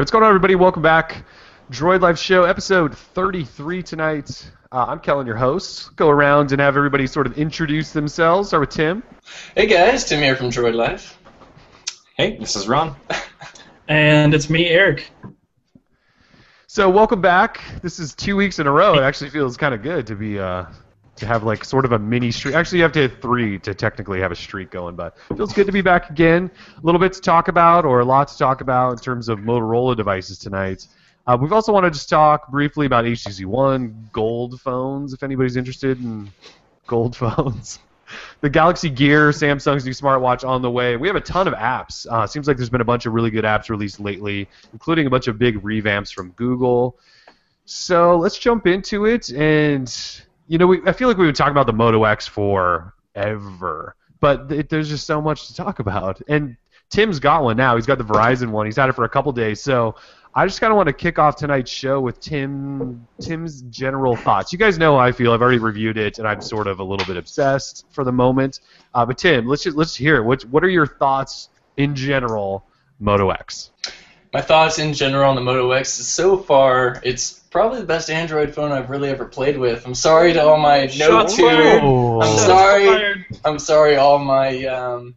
what's going on, everybody? Welcome back. Droid Life Show, episode 33 tonight. Uh, I'm Kellen, your host. Go around and have everybody sort of introduce themselves. Start with Tim. Hey guys, Tim here from Droid Life. Hey, this is Ron. And it's me, Eric. So, welcome back. This is two weeks in a row. It actually feels kind of good to be uh, to have like sort of a mini streak. Actually, you have to hit three to technically have a streak going, but feels good to be back again. A little bit to talk about, or a lot to talk about in terms of Motorola devices tonight. Uh, we've also wanted to talk briefly about HTC One Gold phones, if anybody's interested in gold phones. the Galaxy Gear, Samsung's new smartwatch on the way. We have a ton of apps. Uh, seems like there's been a bunch of really good apps released lately, including a bunch of big revamps from Google. So let's jump into it. And you know, we, I feel like we've been talking about the Moto X forever, but it, there's just so much to talk about. And Tim's got one now. He's got the Verizon one. He's had it for a couple days. So I just kind of want to kick off tonight's show with Tim Tim's general thoughts. You guys know how I feel. I've already reviewed it, and I'm sort of a little bit obsessed for the moment. Uh, but Tim, let's just let's hear it. What what are your thoughts in general, Moto X? My thoughts in general on the Moto X so far, it's probably the best Android phone I've really ever played with. I'm sorry to all my Note Shots 2. fired. I'm Shots sorry. fired. I'm sorry, all my um,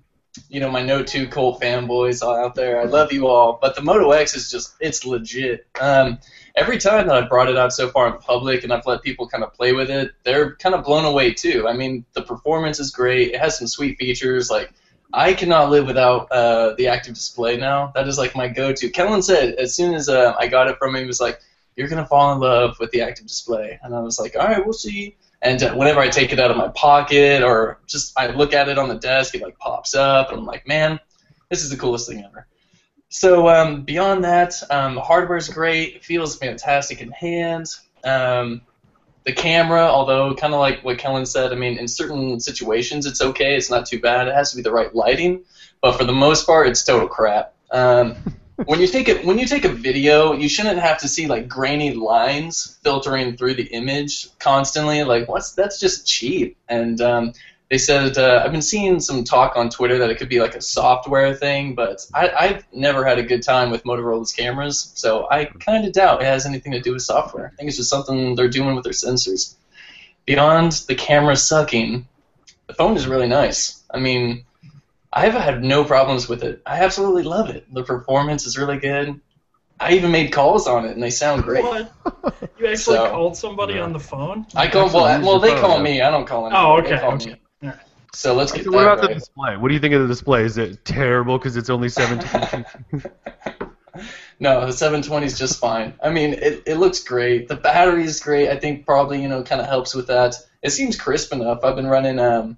you know, my Note 2 Colt fanboys out there. I love you all, but the Moto X is just it's legit. Um, every time that I've brought it out so far in public and I've let people kind of play with it, they're kind of blown away too. I mean, the performance is great. It has some sweet features like I cannot live without uh, the active display now. That is like my go-to. Kellen said as soon as uh, I got it from him, he was like, "You're gonna fall in love with the active display," and I was like, "All right, we'll see." And uh, whenever I take it out of my pocket or just I look at it on the desk, it like pops up, and I'm like, "Man, this is the coolest thing ever." So um, beyond that, um, the is great. Feels fantastic in hand. Um, the camera, although kind of like what Kellen said, I mean, in certain situations it's okay. It's not too bad. It has to be the right lighting, but for the most part, it's total crap. Um, when you take it, when you take a video, you shouldn't have to see like grainy lines filtering through the image constantly. Like, what's that's just cheap. And um, they said uh, I've been seeing some talk on Twitter that it could be like a software thing, but I, I've never had a good time with Motorola's cameras, so I kind of doubt it has anything to do with software. I think it's just something they're doing with their sensors. Beyond the camera sucking, the phone is really nice. I mean, I've had no problems with it. I absolutely love it. The performance is really good. I even made calls on it, and they sound great. What? You actually So- called somebody Yeah. on the phone? I call well, well they phone, call yeah. me. I don't call anybody. Oh, okay, call okay. me. So let's get So that what about the display? What do you think of the display? Is it terrible because it's only 720? no, the 720 is just fine. I mean, it, it looks great. The battery is great. I think probably you know kind of helps with that. It seems crisp enough. I've been running um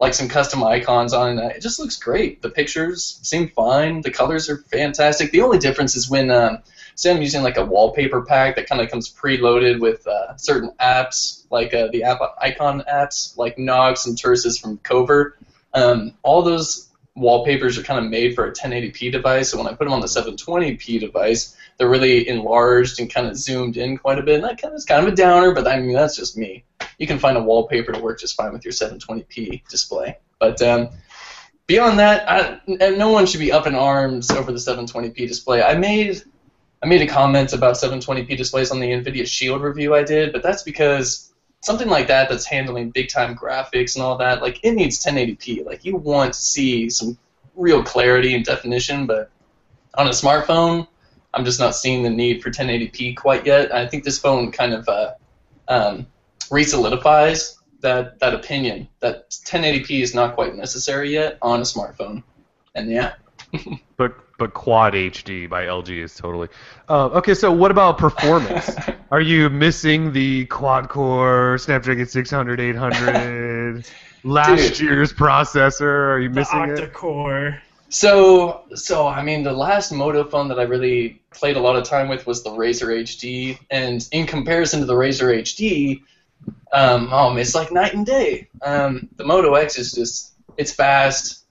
like some custom icons on it. It just looks great. The pictures seem fine. The colors are fantastic. The only difference is when um, say I'm using like a wallpaper pack that kind of comes preloaded with uh, certain apps like uh, the app icon apps like Nox and Tursus from Cover. Um, all those wallpapers are kind of made for a 1080p device. So when I put them on the 720p device, they're really enlarged and kind of zoomed in quite a bit. And that kind of is kind of a downer, but I mean that's just me. You can find a wallpaper to work just fine with your 720p display. But um, beyond that, I, no one should be up in arms over the 720p display. I made I made a comment about 720p displays on the NVIDIA Shield review I did, but that's because something like that that's handling big time graphics and all that, like it needs 1080p. Like you want to see some real clarity and definition, but on a smartphone, I'm just not seeing the need for 1080p quite yet. I think this phone kind of uh, um, re-solidifies that that opinion that 1080p is not quite necessary yet on a smartphone. And yeah, but but Quad HD by LG is totally. Uh, okay, so what about performance? Are you missing the quad core Snapdragon 600, 800, last Dude. year's processor? Are you The missing it? octa-core. So, so I mean, the last Moto phone that I really played a lot of time with was the RAZR HD, and in comparison to the RAZR HD, um, um, it's like night and day. Um, the Moto X is just, it's fast.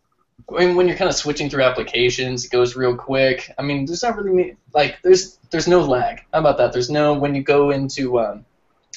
I mean, when you're kind of switching through applications, it goes real quick. I mean, there's not really like there's there's no lag. How about that? There's no when you go into um,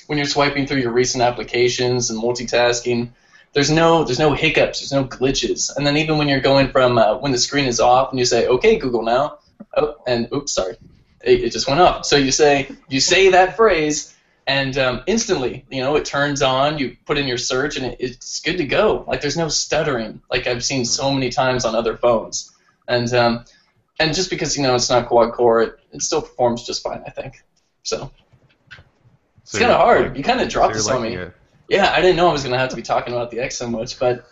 when you're swiping through your recent applications and multitasking there's no there's no hiccups, there's no glitches, and then even when you're going from uh, when the screen is off and you say, "Okay, Google now," oh, and oops, sorry, it, it just went off. So you say you say that phrase, and um, instantly, you know, it turns on. You put in your search, and it, it's good to go. Like there's no stuttering, like I've seen so many times on other phones. And um, and just because you know it's not quad core, it, it still performs just fine, I think. So it's So kind of hard. like- you kind of dropped you're this on me. it. Yeah, I didn't know I was gonna have to be talking about the X so much, but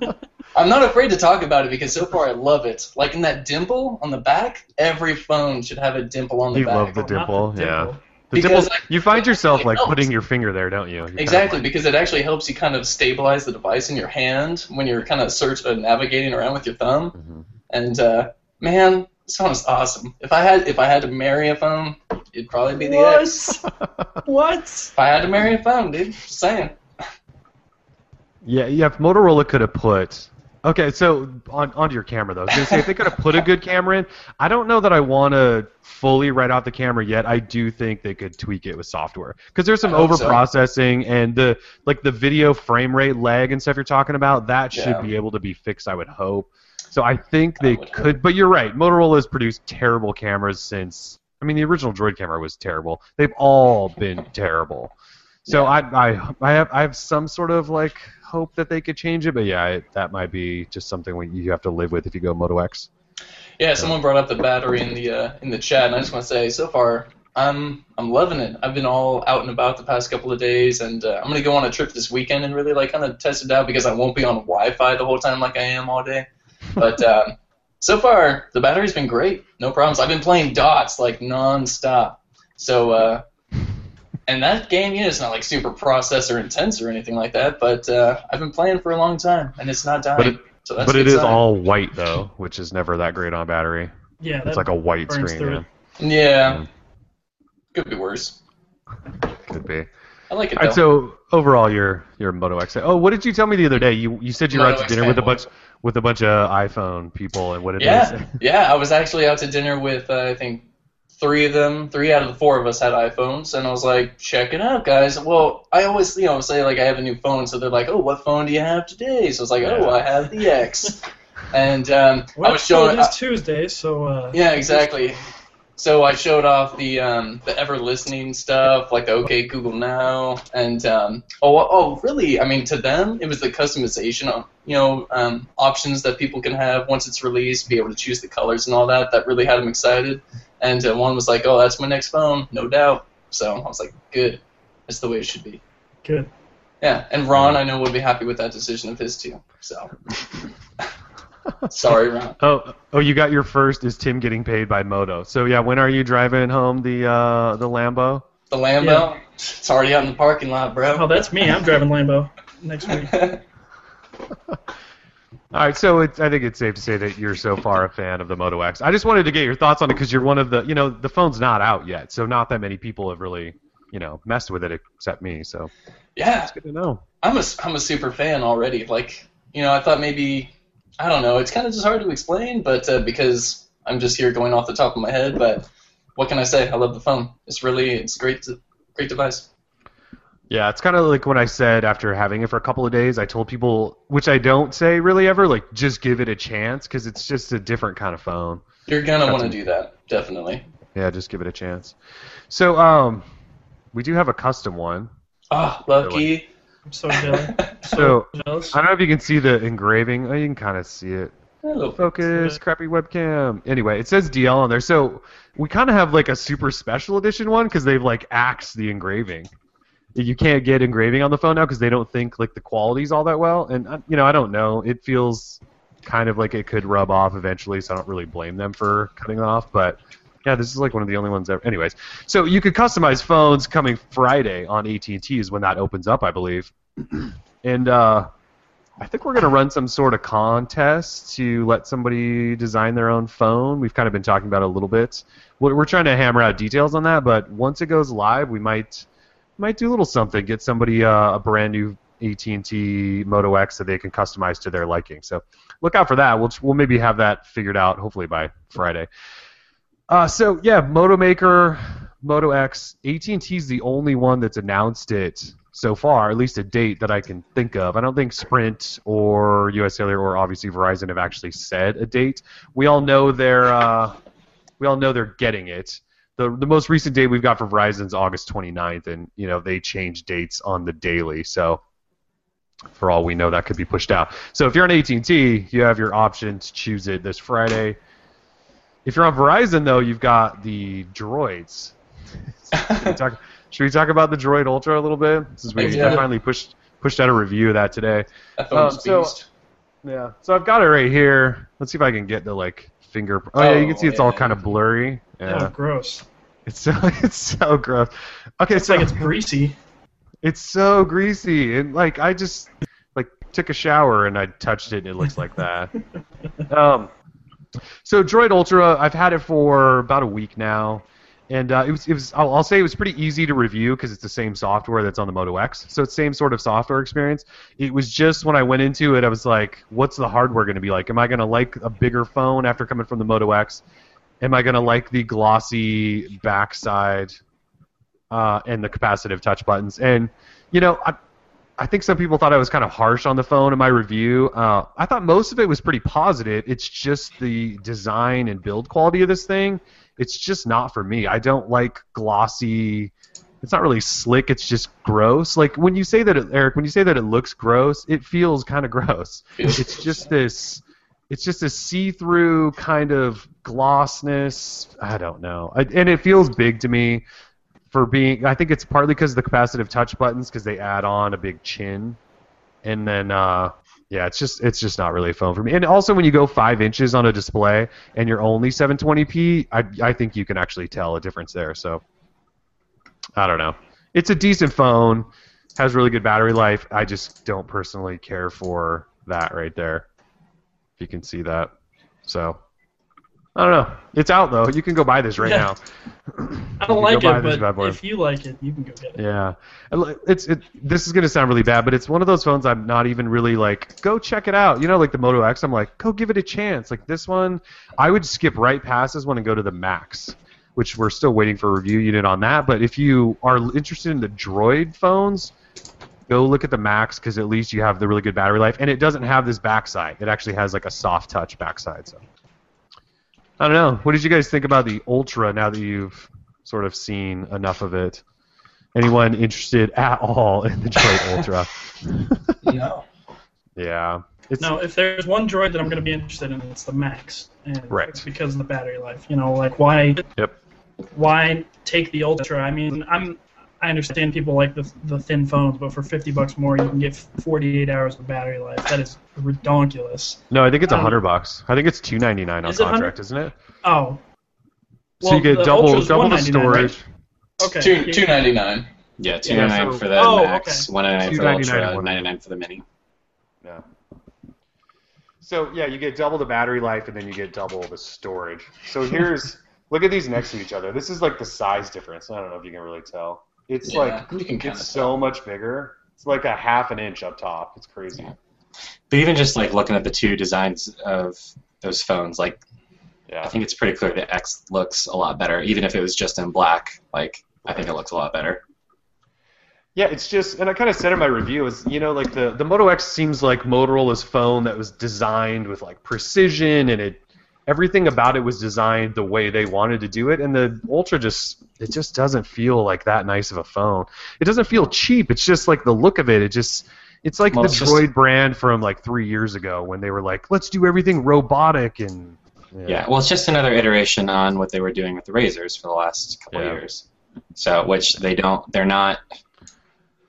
I'm not afraid to talk about it because so far I love it. Like in that dimple on the back, every phone should have a dimple on the You back. love the Not dimple, yeah. The Because dimple, you find yourself like helps. putting your finger there, don't you? You're kind of Exactly, like- because it actually helps you kind of stabilize the device in your hand when you're kind of search uh, navigating around with your thumb. Mhm. And uh, man, this phone is awesome. If I had if I had to marry a phone, it'd probably be the What? X. What? If I had to marry a phone, dude, just saying. Yeah, yeah. If Motorola could have put. Okay, so on onto your camera though. I was gonna say if they could have put a good camera in, I don't know that I want to fully write out the camera yet. I do think they could tweak it with software because there's some I hope over so. processing and the like the video frame rate lag and stuff you're talking about. That should Yeah. be able to be fixed. I would hope. So I think they would could, but you're right. Motorola has produced terrible cameras since. I mean, the original Droid camera was terrible. They've all been terrible. So I, I, I have, I have some sort of like hope that they could change it, but yeah, it, that might be just something we, you have to live with if you go Moto X. Yeah, someone brought up the battery in the uh, in the chat, and I just want to say, so far, I'm I'm loving it. I've been all out and about the past couple of days, and uh, I'm gonna go on a trip this weekend and really like kind of test it out because I won't be on Wi-Fi the whole time like I am all day. But um, so far, the battery's been great, no problems. I've been playing Dots like non-stop. So, uh, and that game, yeah, is not like super processor intense or anything like that, but uh, I've been playing for a long time, and it's not dying. But it- so that's but a it good is sign. all white though, which is never that great on battery. Yeah, It's like a white screen. through Yeah. Yeah. Could be worse. could be. I like it All though. right, so overall, your your Moto X. Oh, what did you tell me the other day? You you said you were out to X dinner with a bunch with a bunch of iPhone people, and what did they yeah, say? yeah. I was actually out to dinner with uh, I think three of them. Three out of the four of us had iPhones, and I was like, "Check it out, guys." Well, I always you know say like I have a new phone, so they're like, "Oh, what phone do you have today?" So I was like, "Oh, I have the X," and um, Well, I was showing. Well, it is Tuesday, so uh, Yeah, exactly. So I showed off the um, the ever listening stuff, like the OK Google Now, and um, oh oh really? I mean, to them, it was the customization, of, you know, um, options that people can have once it's released, be able to choose the colors and all that. That really had them excited. And uh, one was like, "Oh, that's my next phone, no doubt." So I was like, "Good, that's the way it should be." good. Yeah, and Ron, I know would be happy with that decision of his too. So sorry, Ron. Oh, oh, you got your first. Is Tim getting paid by Moto? So yeah, when are you driving home the uh, the Lambo? The Lambo, it's already out in the parking lot, bro. Oh, that's me. I'm driving Lambo next week. All right, so it's, I think it's safe to say that you're so far a fan of the Moto X. I just wanted to get your thoughts on it because you're one of the, you know, the phone's not out yet, so not that many people have really, you know, messed with it except me. So yeah, it's good to know. I'm a, I'm a super fan already. Like, you know, I thought maybe, I don't know, it's kind of just hard to explain, but uh, because I'm just here going off the top of my head, but what can I say? I love the phone. It's really, it's great, great device. Yeah, it's kind of like when I said after having it for a couple of days, I told people, which I don't say really ever, like just give it a chance because it's just a different kind of phone. You're gonna want to do that, definitely. Yeah, just give it a chance. So, um, we do have a custom one. Ah, lucky. I'm so jealous. So jealous. I don't know if you can see the engraving. Oh, you can kind of see it. Hello. Focus, crappy webcam. Anyway, it says DL on there. So we kind of have like a super special edition one because they've like axed the engraving. You can't get engraving on the phone now because they don't think like the quality's all that well. And uh, you know, I don't know. It feels kind of like it could rub off eventually, so I don't really blame them for cutting it off. But yeah, this is like one of the only ones ever. Anyways, so you could customize phones coming Friday on AT&T is when that opens up, I believe. And uh, I think we're going to run some sort of contest to let somebody design their own phone. We've kind of been talking about it a little bit. We're trying to hammer out details on that, but once it goes live, we might might do a little something. Get somebody uh, a brand new AT&T Moto X that they can customize to their liking. So look out for that. We'll we'll maybe have that figured out hopefully by Friday. Uh, so yeah, Moto Maker, Moto X, AT&T is the only one that's announced it so far, at least a date that I can think of. I don't think Sprint or US Cellular or obviously Verizon have actually said a date. We all know they're uh, we all know they're getting it. the the most recent date we've got for Verizon is August 29th, and you know they change dates on the daily, so for all we know that could be pushed out. So if you're on AT&T, you have your option to choose it this Friday. If you're on Verizon though, you've got the Droids. should, we talk, should we talk about the Droid Ultra a little bit? Since we Yeah. I finally pushed pushed out a review of that today. That phone's Um, so- beast. Yeah. So I've got it right here. Let's see if I can get the like finger. Oh, yeah, you can see it's all kind of blurry. Oh, Yeah. gross. It's so it's so gross. Okay, It's so like it's greasy. it's so greasy and like I just like took a shower and I touched it and it looks like that. um, so Droid Ultra, I've had it for about a week now, and uh, it was it was I'll, I'll say it was pretty easy to review because it's the same software that's on the Moto X, so it's same sort of software experience. It was just when I went into it, I was like, what's the hardware going to be like? Am I going to like a bigger phone after coming from the Moto X? Am I going to like the glossy backside uh, and the capacitive touch buttons? And you know, I, I think some people thought I was kind of harsh on the phone in my review. Uh, I thought most of it was pretty positive. It's just the design and build quality of this thing. It's just not for me. I don't like glossy. It's not really slick. It's just gross. Like when you say that, it, Eric, when you say that it looks gross, it feels kind of gross. It's just this. It's just a see-through kind of glossness. I don't know, I, and it feels big to me for being. I think it's partly because of the capacitive touch buttons because they add on a big chin, and then uh, yeah, it's just it's just not really a phone for me. And also when you go five inches on a display and you're only 720p, I I think you can actually tell a difference there. So I don't know. It's a decent phone, has really good battery life. I just don't personally care for that right there. If you can see that, so. I don't know. It's out though. You can go buy this right Yeah. now. I don't like it, but if you like it, you can go get it. Yeah, it's it. This is gonna sound really bad, but it's one of those phones I'm not even really like. Go check it out. You know, like the Moto X. I'm like, go give it a chance. Like this one, I would skip right past this one and go to the Max, which we're still waiting for a review unit on that. But if you are interested in the Droid phones, go look at the Max because at least you have the really good battery life, and it doesn't have this backside. It actually has like a soft touch backside. So. I don't know. What did you guys think about the Ultra now that you've sort of seen enough of it? Anyone interested at all in the Droid Ultra? no. Yeah. It's, No, if there's one droid that I'm going to be interested in, it's the Max, and Right. it's because of the battery life. You know, like why? Yep. Why take the Ultra? I mean, I'm. I understand people like the, the thin phones, but for 50 bucks more, you can get 48 hours of battery life. That is redonkulous. No, I think it's a Um, hundred bucks. I think it's two ninety nine on Is it contract, isn't it? Oh. so you get the double double the 199, right? storage. Okay. Two two ninety nine. Yeah, two Yeah, so- for the Oh, Max, okay. one ninety nine for the $2.99 Ultra, and one- ninety nine for the Mini. Yeah. So yeah, you get double the battery life and then you get double the storage. So here's look at these next to each other. This is like the size difference. I don't know if you can really tell. It's Yeah, like you can it's so much bigger. It's like a half an inch up top. It's crazy. Yeah. But even just like looking at the two designs of those phones, like I think it's pretty clear the X looks a lot better. Even if it was just in black, like I think it looks a lot better. Yeah, it's just, and I kind of said in my review is, you know, like the the Moto X seems like Motorola's phone that was designed with like precision, and it everything about it was designed the way they wanted to do it, and the Ultra just it just doesn't feel like that nice of a phone. It doesn't feel cheap. It's just like the look of it. It just it's like Well, the it's just- Droid brand from like three years ago when they were like, let's do everything robotic and Yeah. well, it's just another iteration on what they were doing with the RAZRs for the last couple Yeah. of years. So, which they don't, they're not.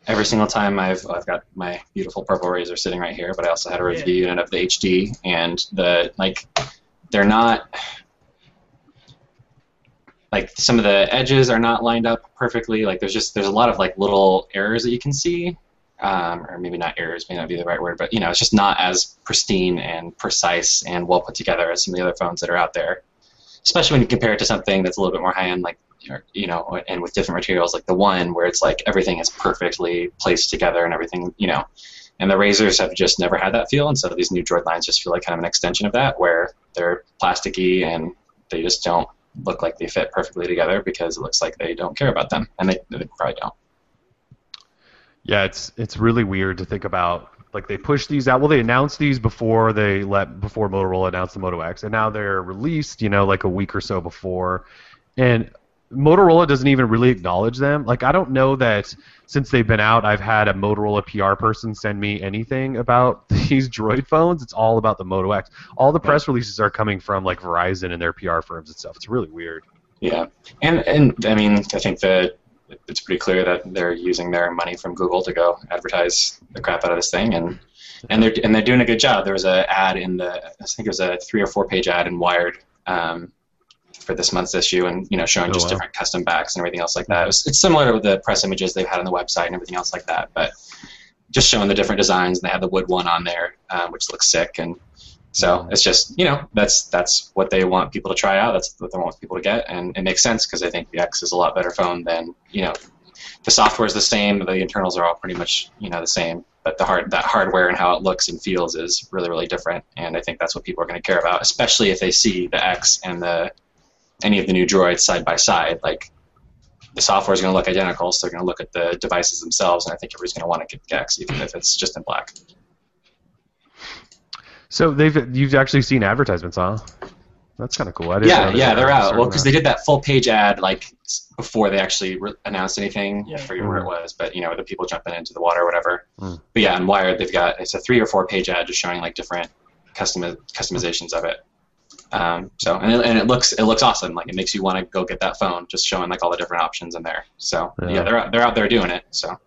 Every single time I've I've got my beautiful purple RAZR sitting right here, but I also had a Yeah. review unit of the HD, and the like, they're not. Like some of the edges are not lined up perfectly. Like there's just there's a lot of like little errors that you can see, um, or maybe not errors may not be the right word, but you know it's just not as pristine and precise and well put together as some of the other phones that are out there especially when you compare it to something that's a little bit more high end, like you know, and with different materials, like the one where it's like everything is perfectly placed together and everything, you know. And the RAZRs have just never had that feel, and so these new Droid lines just feel like kind of an extension of that, where they're plasticky and they just don't look like they fit perfectly together because it looks like they don't care about them, and they, they probably don't. Yeah, it's it's really weird to think about. Like they pushed these out. Well, they announced these before they let before Motorola announced the Moto X, and now they're released. You know, like a week or so before. And Motorola doesn't even really acknowledge them. Like I don't know that since they've been out, I've had a Motorola PR person send me anything about these Droid phones. It's all about the Moto X. All the press releases are coming from like Verizon and their PR firms and stuff. It's really weird. Yeah, and and I mean, I think that it's pretty clear that they're using their money from Google to go advertise the crap out of this thing, and and they're and they're doing a good job. There was an ad in the I think it was a three or four page ad in Wired um, for this month's issue, and you know showing Oh, just wow. different custom backs and everything else like that. It was, it's similar to the press images they've had on the website and everything else like that, but just showing the different designs. And they had the wood one on there, um, which looks sick, and so it's just you know that's that's what they want people to try out. That's what they want people to get, and it makes sense because I think the X is a lot better phone than you know the software is the same, the internals are all pretty much you know the same, but the hard that hardware and how it looks and feels is really really different, and I think that's what people are going to care about, especially if they see the X and the any of the new droids side by side. Like the software is going to look identical, so they're going to look at the devices themselves, and I think everybody's going to want to get the X even if it's just in black. So they've you've actually seen advertisements, huh? That's kind of cool. I didn't Yeah, know yeah, they're out. Well, because they did that full page ad like before they actually re- announced anything. Yeah. I forget where it was, but you know, the people jumping into the water or whatever. Mm. But yeah, on Wired they've got it's a three or four page ad just showing like different custom customizations of it. Um, so and it, and it looks it looks awesome. Like it makes you want to go get that phone, just showing like all the different options in there. So Yeah. yeah, they're out, they're out there doing it. So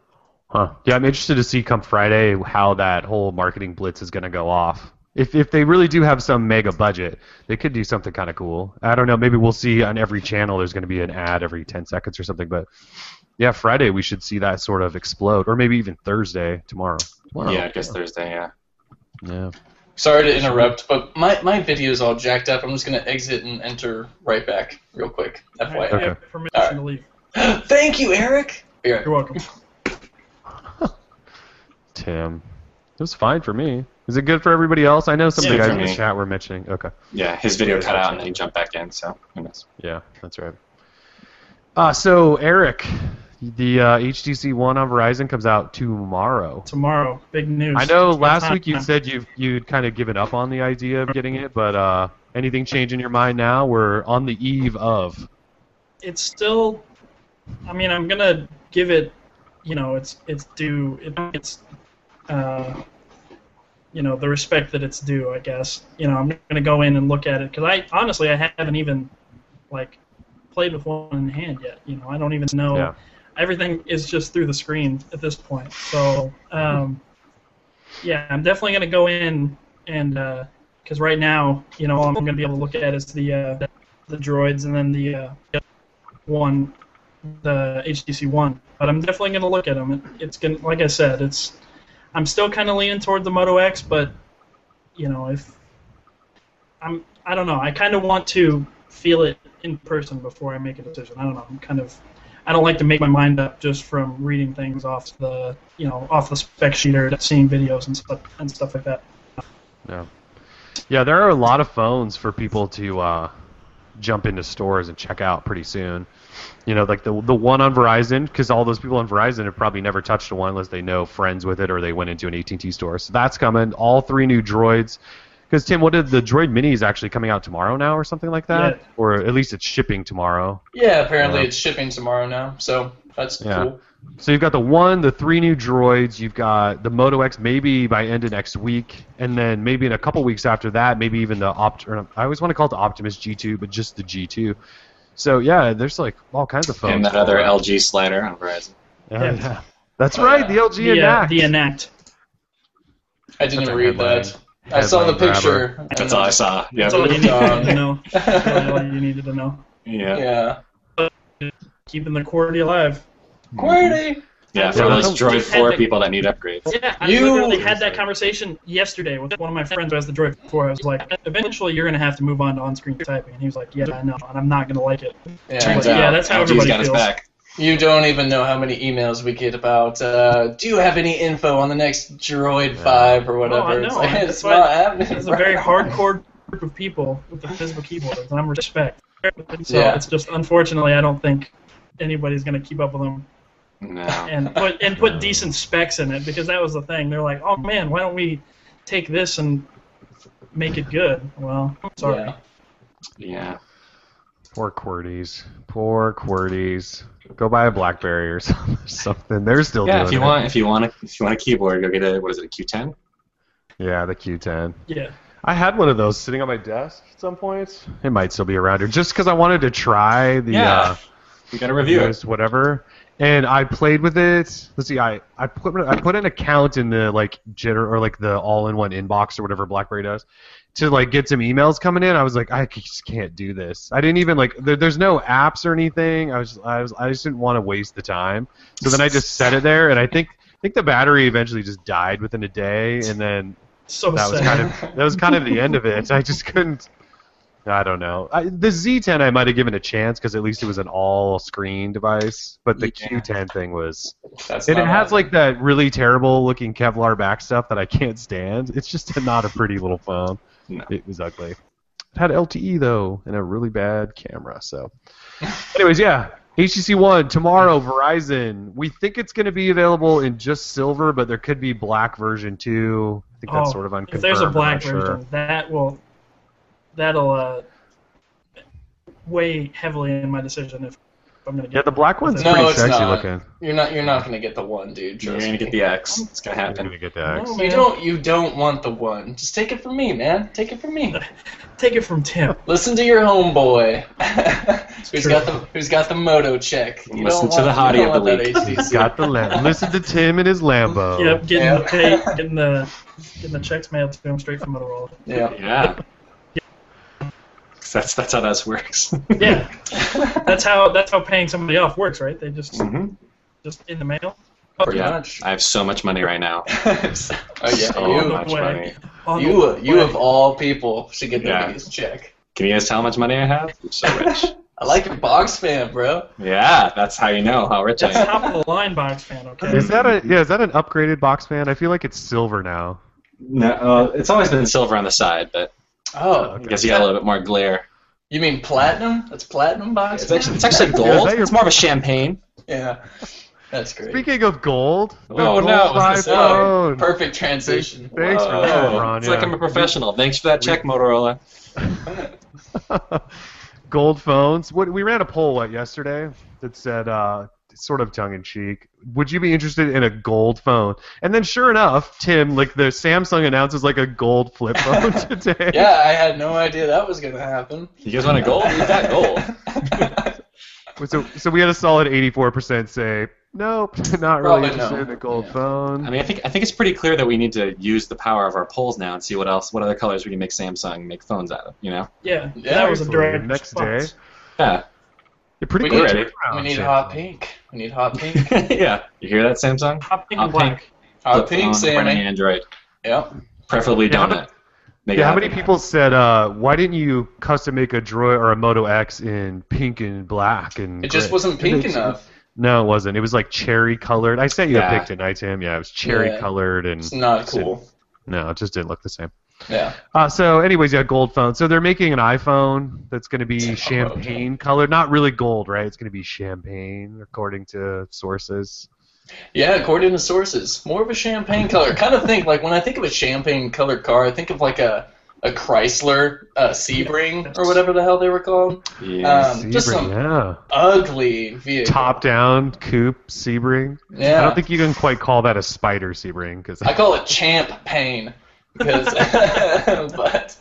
Huh. Yeah, I'm interested to see come Friday how that whole marketing blitz is going to go off. If if they really do have some mega budget, they could do something kind of cool. I don't know. Maybe we'll see on every channel. There's going to be an ad every 10 seconds or something. But yeah, Friday we should see that sort of explode, or maybe even Thursday tomorrow. Tomorrow. yeah, I guess Thursday. Yeah. Yeah. Sorry to interrupt, but my, my video is all jacked up. I'm just gonna exit and enter right back real quick. FYI. Okay. have permission Alright. to leave. Thank you, Eric. You're You're welcome. Tim, it was fine for me. Is it good for everybody else? I know some of the Yeah, guys in the me. chat were mentioning. Okay. Yeah, his video cut out and then he jumped back in. So who knows? Yeah, that's right. Uh, so Eric, the uh, HTC One on Verizon comes out tomorrow. Tomorrow, big news. I know last week you said you you'd kind of given up on the idea of getting it, but uh, anything changing your mind now? We're on the eve of. it's still. I mean, I'm gonna give it. You know, it's it's due. It, it's. Uh, you know the respect that it's due. I guess. You know, I'm gonna go in and look at it because I honestly I haven't even like played with one in hand yet. You know, I don't even know. Yeah. Everything is just through the screen at this point. So, um, yeah, I'm definitely gonna go in and because right now, you know, all I'm gonna be able to look at is the uh, the droids and then the uh, one, the HTC One. But I'm definitely gonna look at them. It, it's gonna, like I said, it's. I'm still kind of leaning toward the Moto X, but you know, if I'm, I don't know. I kind of want to feel it in person before I make a decision. I don't know. I'm kind of. I don't like to make my mind up just from reading things off the, you know, off the spec sheet or seeing videos and stuff and stuff like that. Yeah. Yeah, there are a lot of phones for people to uh, jump into stores and check out pretty soon. You know, like the the one on Verizon, because all those people on Verizon have probably never touched a one unless they know friends with it or they went into an AT&T store. So that's coming. All three new droids. Because Tim, what did the Droid Mini is actually coming out tomorrow now or something like that, Yeah. or at least it's shipping tomorrow. Yeah, apparently Yeah. it's shipping tomorrow now, so that's Yeah. cool. So you've got the one, the three new droids. You've got the Moto X maybe by end of next week, and then maybe in a couple weeks after that, maybe even the Opt. Or I always want to call it the Optimus G2, but just the G2. So yeah, there's like all kinds of phones. And that other for- LG slider on Verizon. Yeah, Yeah. yeah. That's Oh, right, the LG The, uh, the Enact. I didn't That's a read headline. that. I saw the Headline picture. That's all I saw. Yeah. That's all you needed to um, know. That's all you needed to know. Yeah. Yeah. Keeping the QWERTY alive. QWERTY. Yeah, for those Droid 4 people that need upgrades. Yeah, I You- literally had that conversation yesterday with one of my friends who has the Droid 4. I was like, eventually you're going to have to move on to on-screen typing. And he was like, yeah, I know, and I'm not going to like it. Yeah. Turns Yeah, out that's how LG's everybody got his feels. back. You don't even know how many emails we get about. Uh, do you have any info on the next Droid Five or whatever? Oh, I It's like, it's not happening. It's a very hardcore group of people with the physical keyboards, and I'm respect. So Yeah. it's just, unfortunately, I don't think anybody's going to keep up with them No. and put and put decent specs in it because that was the thing. They're like, oh man, why don't we take this and make it good? Well, sorry. Yeah. Yeah. Poor QWERTYs. Poor QWERTYs. Go buy a BlackBerry or something. They're still Yeah, doing if you it. want, if you want, a, if you want a keyboard, go get a what is it, a Q10? Yeah, the Q10. Yeah. I had one of those sitting on my desk at some point. It might still be around here, just because I wanted to try the Yeah. uh, You got to review it. whatever. And I played with it. Let's see, I, I put I put an account in the like jitter or like the all-in-one inbox or whatever BlackBerry does to like get some emails coming in. I was like, I just can't do this. I didn't even like. There, there's no apps or anything. I was I was I just didn't want to waste the time. So then I just set it there, and I think I think the battery eventually just died within a day, and then So that was kind of that was kind of the end of it. I just couldn't. I don't know. I, the Z10 I might have given a chance because at least it was an all-screen device, but the Yeah. Q10 thing was, That's and it has happening. like that really terrible-looking Kevlar back stuff that I can't stand. It's just not a pretty little phone. No. It was ugly. It had LTE though, and a really bad camera. So, anyways, yeah. HTC One tomorrow, Verizon. We think it's going to be available in just silver, but there could be black version too. I think that's Oh, sort of unconfirmed. If there's a I'm black not sure. version, that will that'll uh, weigh heavily in my decision if I'm gonna get. Yeah, the black one's No, pretty it's sexy not. looking. You're not. You're not gonna get the one, dude. You're Trust gonna me. get the X. It's gonna I'm happen. gonna get the X. No, You don't. You don't want the one. Just take it from me, man. Take it from me. Take it from Tim. Listen to your homeboy. who's True. got the Who's got the moto check? You Listen don't to the want- you hottie of the want that week. He's got the lamb. Listen to Tim and his Lambo. Yep, getting Yeah. the pay, getting the getting the checks mailed to him straight from Motorola. Yeah. Yeah. That's that's how that works. Yeah, that's how that's how paying somebody off works, right? They just hmm just in the mail. Pretty Yeah. much. I have so much money right now. oh yeah. So you. much way. money. On You. You way. of all people should get the Yeah. biggest check. Can you guys tell how much money I have? I'm so rich. I like your box fan, bro. yeah, that's how you know how rich I That's am. top of the line box fan, okay? Is that a yeah? Is that an upgraded box fan? I feel like it's silver now. No, uh, it's always been silver on the side, but Oh, I guess you got a little bit more glare. you mean platinum? That's platinum box. It's actually, it's actually gold. that your- It's more of a champagne. Yeah. That's great. Speaking of gold, the Oh, gold no. iPhone. Perfect transition. Thanks for that, Ron. it's like. I'm a professional. Thanks for that check, Motorola. gold phones. What we ran a poll what yesterday that said, uh, sort of tongue in cheek, would you be interested in a gold phone? And then, sure enough, Tim, like the Samsung announces like a gold flip phone today. Yeah, I had no idea that was gonna happen. You guys want a gold? We've got gold. So, so we had a solid 84% say, nope, not really Probably interested no. in a gold Yeah. phone. I mean, I think I think it's pretty clear that we need to use the power of our polls now and see what else, what other colors we can make Samsung make phones out of. You know? Yeah, Yeah, that was a absolutely. direct Next response. day. Yeah. You're pretty We good. need- turnaround, we need hot pink. We need hot pink. yeah. You hear that, Samsung? Hot pink Hot and black. Hot pink, running Sammy. Android, Yep. preferably Yeah, donut. Make Yeah, how many happen. people said, uh, why didn't you custom make a Droid or a Moto X in pink and black and It just gray? wasn't pink It's- enough. No, it wasn't. It was like cherry colored. I sent you Yeah. a pic tonight, Tim. Yeah, it was cherry Yeah. colored and It's not cool. no, it just didn't look the same. Yeah. Uh, so, anyways, yeah, gold phone. So they're making an iPhone that's going to be champagne colored, not really gold, right? It's going to be champagne, according to sources. Yeah, according to sources, more of a champagne color. kind of think like when I think of a champagne colored car, I think of like a a Chrysler uh, Sebring or whatever the hell they were called. Yeah. Um, just Sebring, some yeah, ugly vehicle. top down coupe Sebring. Yeah. I don't think you can quite call that a spider Sebring because I call it champ pain because, but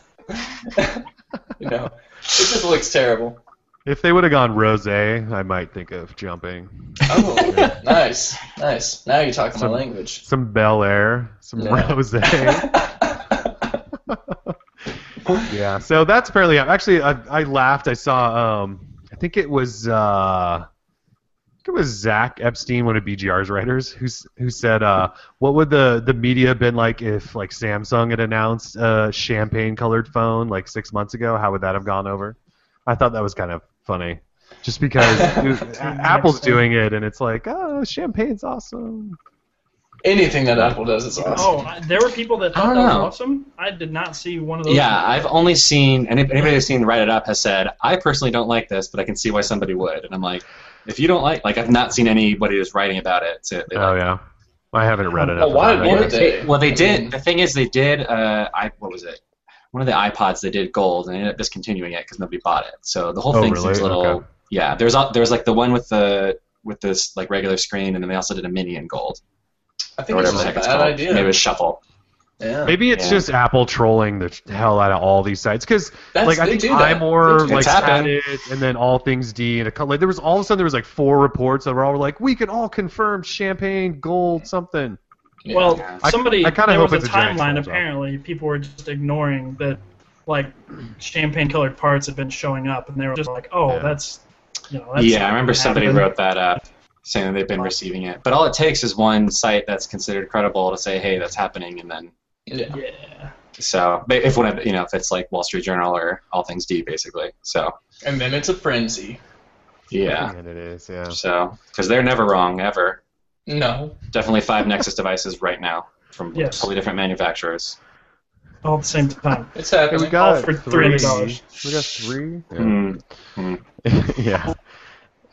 you know, it just looks terrible. if they would have gone rose, I might think of jumping. Oh, nice, nice. Now you're talking Some- my language. Some Bel Air, some Yeah. rose. Yeah, so that's fairly. Actually, I, I laughed. I saw. Um, I think it was. Uh, I think it was Zach Epstein, one of BGR's writers, who who said, uh, "What would the the media been like if like Samsung had announced a champagne colored phone like six months ago? How would that have gone over?" I thought that was kind of funny, just because it- Apple's doing it, and it's like, "Oh, champagne's awesome." Anything that Apple does is awesome. Oh, I- there were people that thought don't that was know. awesome. I did not see one of those. Yeah, I've only seen any- anybody who's seen Write It Up has said I personally don't like this, but I can see why somebody would. And I'm like, if you don't like, like I've not seen anybody who's writing about it. To, they Oh like yeah, I haven't read it. Oh, why about it. Well, they? they, well, they did. the thing is, they did. Uh, I what was it? one of the iPods they did gold and they ended up discontinuing it because nobody bought it. So the whole Oh, thing really? seems a little Okay. yeah. There's al- there's like the one with the with this like regular screen, and then they also did a mini in gold I think it's whatever just the a bad idea. Maybe it was shuffle. Yeah. Maybe it's Yeah. just Apple trolling the hell out of all these sites because like I think do that. iMore like It's it, and then All Things D, and a couple. Like, there was all of a sudden there was like four reports that were all like, we can all confirm champagne gold something. Yeah. Well, Yeah. I- somebody I kinda there hope was a it's a timeline. troll job. Apparently, people were just ignoring that, like champagne-colored parts had been showing up, and they were just like, "Oh, Yeah. that's you know." That's yeah, I remember somebody happened. wrote that up saying that they've been receiving it. But all it takes is one site that's considered credible to say, hey, that's happening, and then yeah. Yeah. so if one of you know if it's like Wall Street Journal or All Things D basically. So And then it's a frenzy. yeah. and it is. Yeah. So because they're never wrong ever. No. Definitely five Nexus devices right now from Yes. totally different manufacturers. All at the same time. It's happening. we got All for three. $300. We got three. Yeah. Hmm. yeah.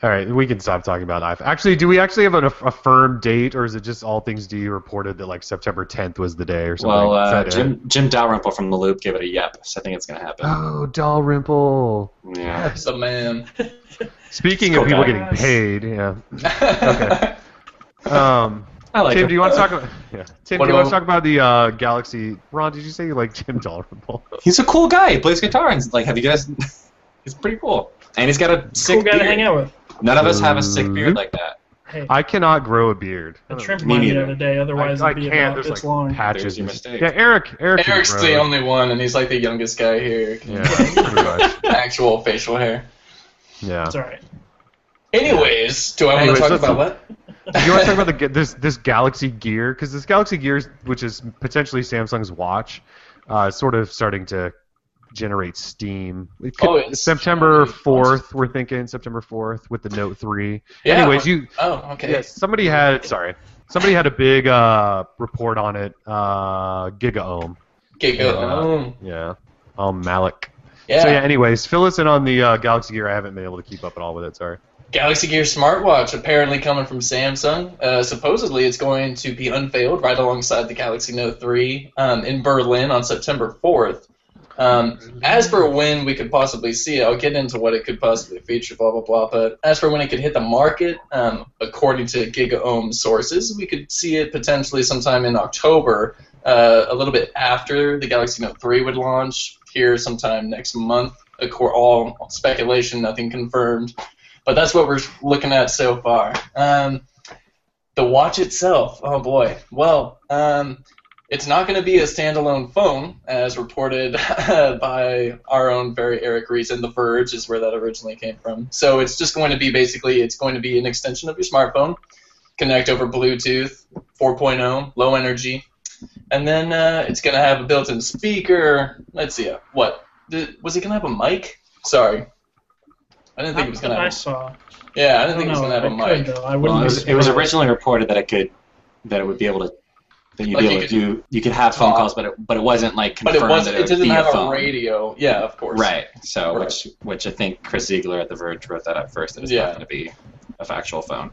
All right, we can stop talking about iPhone. Actually, do we actually have an, a firm date, or is it just all things D reported that like September 10th was the day or something? Well, uh, that it? Jim Jim Dalrymple from the Loop gave it a yep, so I think it's gonna happen. Oh, Dalrymple. Yeah. That's the man. Speaking Cool of people guy. getting paid, yeah. Okay. um, I like Tim, him. do you want to talk about? Yeah. Tim, What do you want to talk about the uh, Galaxy? Ron, did you say you like Jim Dalrymple? He's a cool guy. He plays guitar and like, have you guys? he's pretty cool, and he's got a sick Cool guy to hang out with. None of us have a sick beard like that. Hey, I cannot grow a beard. a I don't trimmed me mine the neither. other day. Otherwise, I, I it'd be can't. about There's this like long. patches. There's your and- mistake. Yeah, Eric. Eric. can Eric's grow. the only one, and he's like the youngest guy here. Yeah, pretty much. Actual facial hair. Yeah. It's all right. Anyways, do I want Anyways, to talk let's- about what? You want to talk about the ge- this this Galaxy Gear? Because this Galaxy Gear, which is potentially Samsung's watch, uh, is sort of starting to generate steam. It could- Oh, it's- September yeah, fourth, we're thinking September fourth with the Note three. Yeah, Anyways, you Oh, okay. yes, somebody had sorry, somebody had a big uh, report on it. Uh, GigaOM. Giga. Yeah. Oh, Yeah. Um, Malik. yeah. So yeah. Anyways, fill us in on the uh, Galaxy Gear. I haven't been able to keep up at all with it. Sorry. Galaxy Gear smartwatch apparently coming from Samsung. Uh, supposedly, it's going to be unveiled right alongside the Galaxy Note 3 um, in Berlin on September 4th. Um, as for when we could possibly see it, I'll get into what it could possibly feature, blah blah blah. But as for when it could hit the market, um, according to GigaOM sources, we could see it potentially sometime in October, uh, a little bit after the Galaxy Note 3 would launch. Here, sometime next month. All speculation, nothing confirmed. But that's what we're looking at so far. Um, the watch itself, oh boy. Well, um, it's not going to be a standalone phone, as reported by our own very Eric Reason. The Verge is where that originally came from. So it's just going to be basically, it's going to be an extension of your smartphone, connect over Bluetooth 4.0, low energy, and then uh, it's going to have a built-in speaker. Let's see, uh, what? Did, was it going to have a mic? Sorry. I didn't think it was going to I have. saw. Yeah, I I didn't don't think it was going to have a mic. could. I Well, it was, it was originally reported that it could that it would be able to that you'd Like be you could- do you could have phone calls, but it, but it wasn't like But confirmed it wasn't. that It didn't have a a, phone. radio. Yeah, of course. Right. So Right. which which I think Chris Ziegler at The Verge wrote that up first. That it's Yeah. not going to be a factual phone.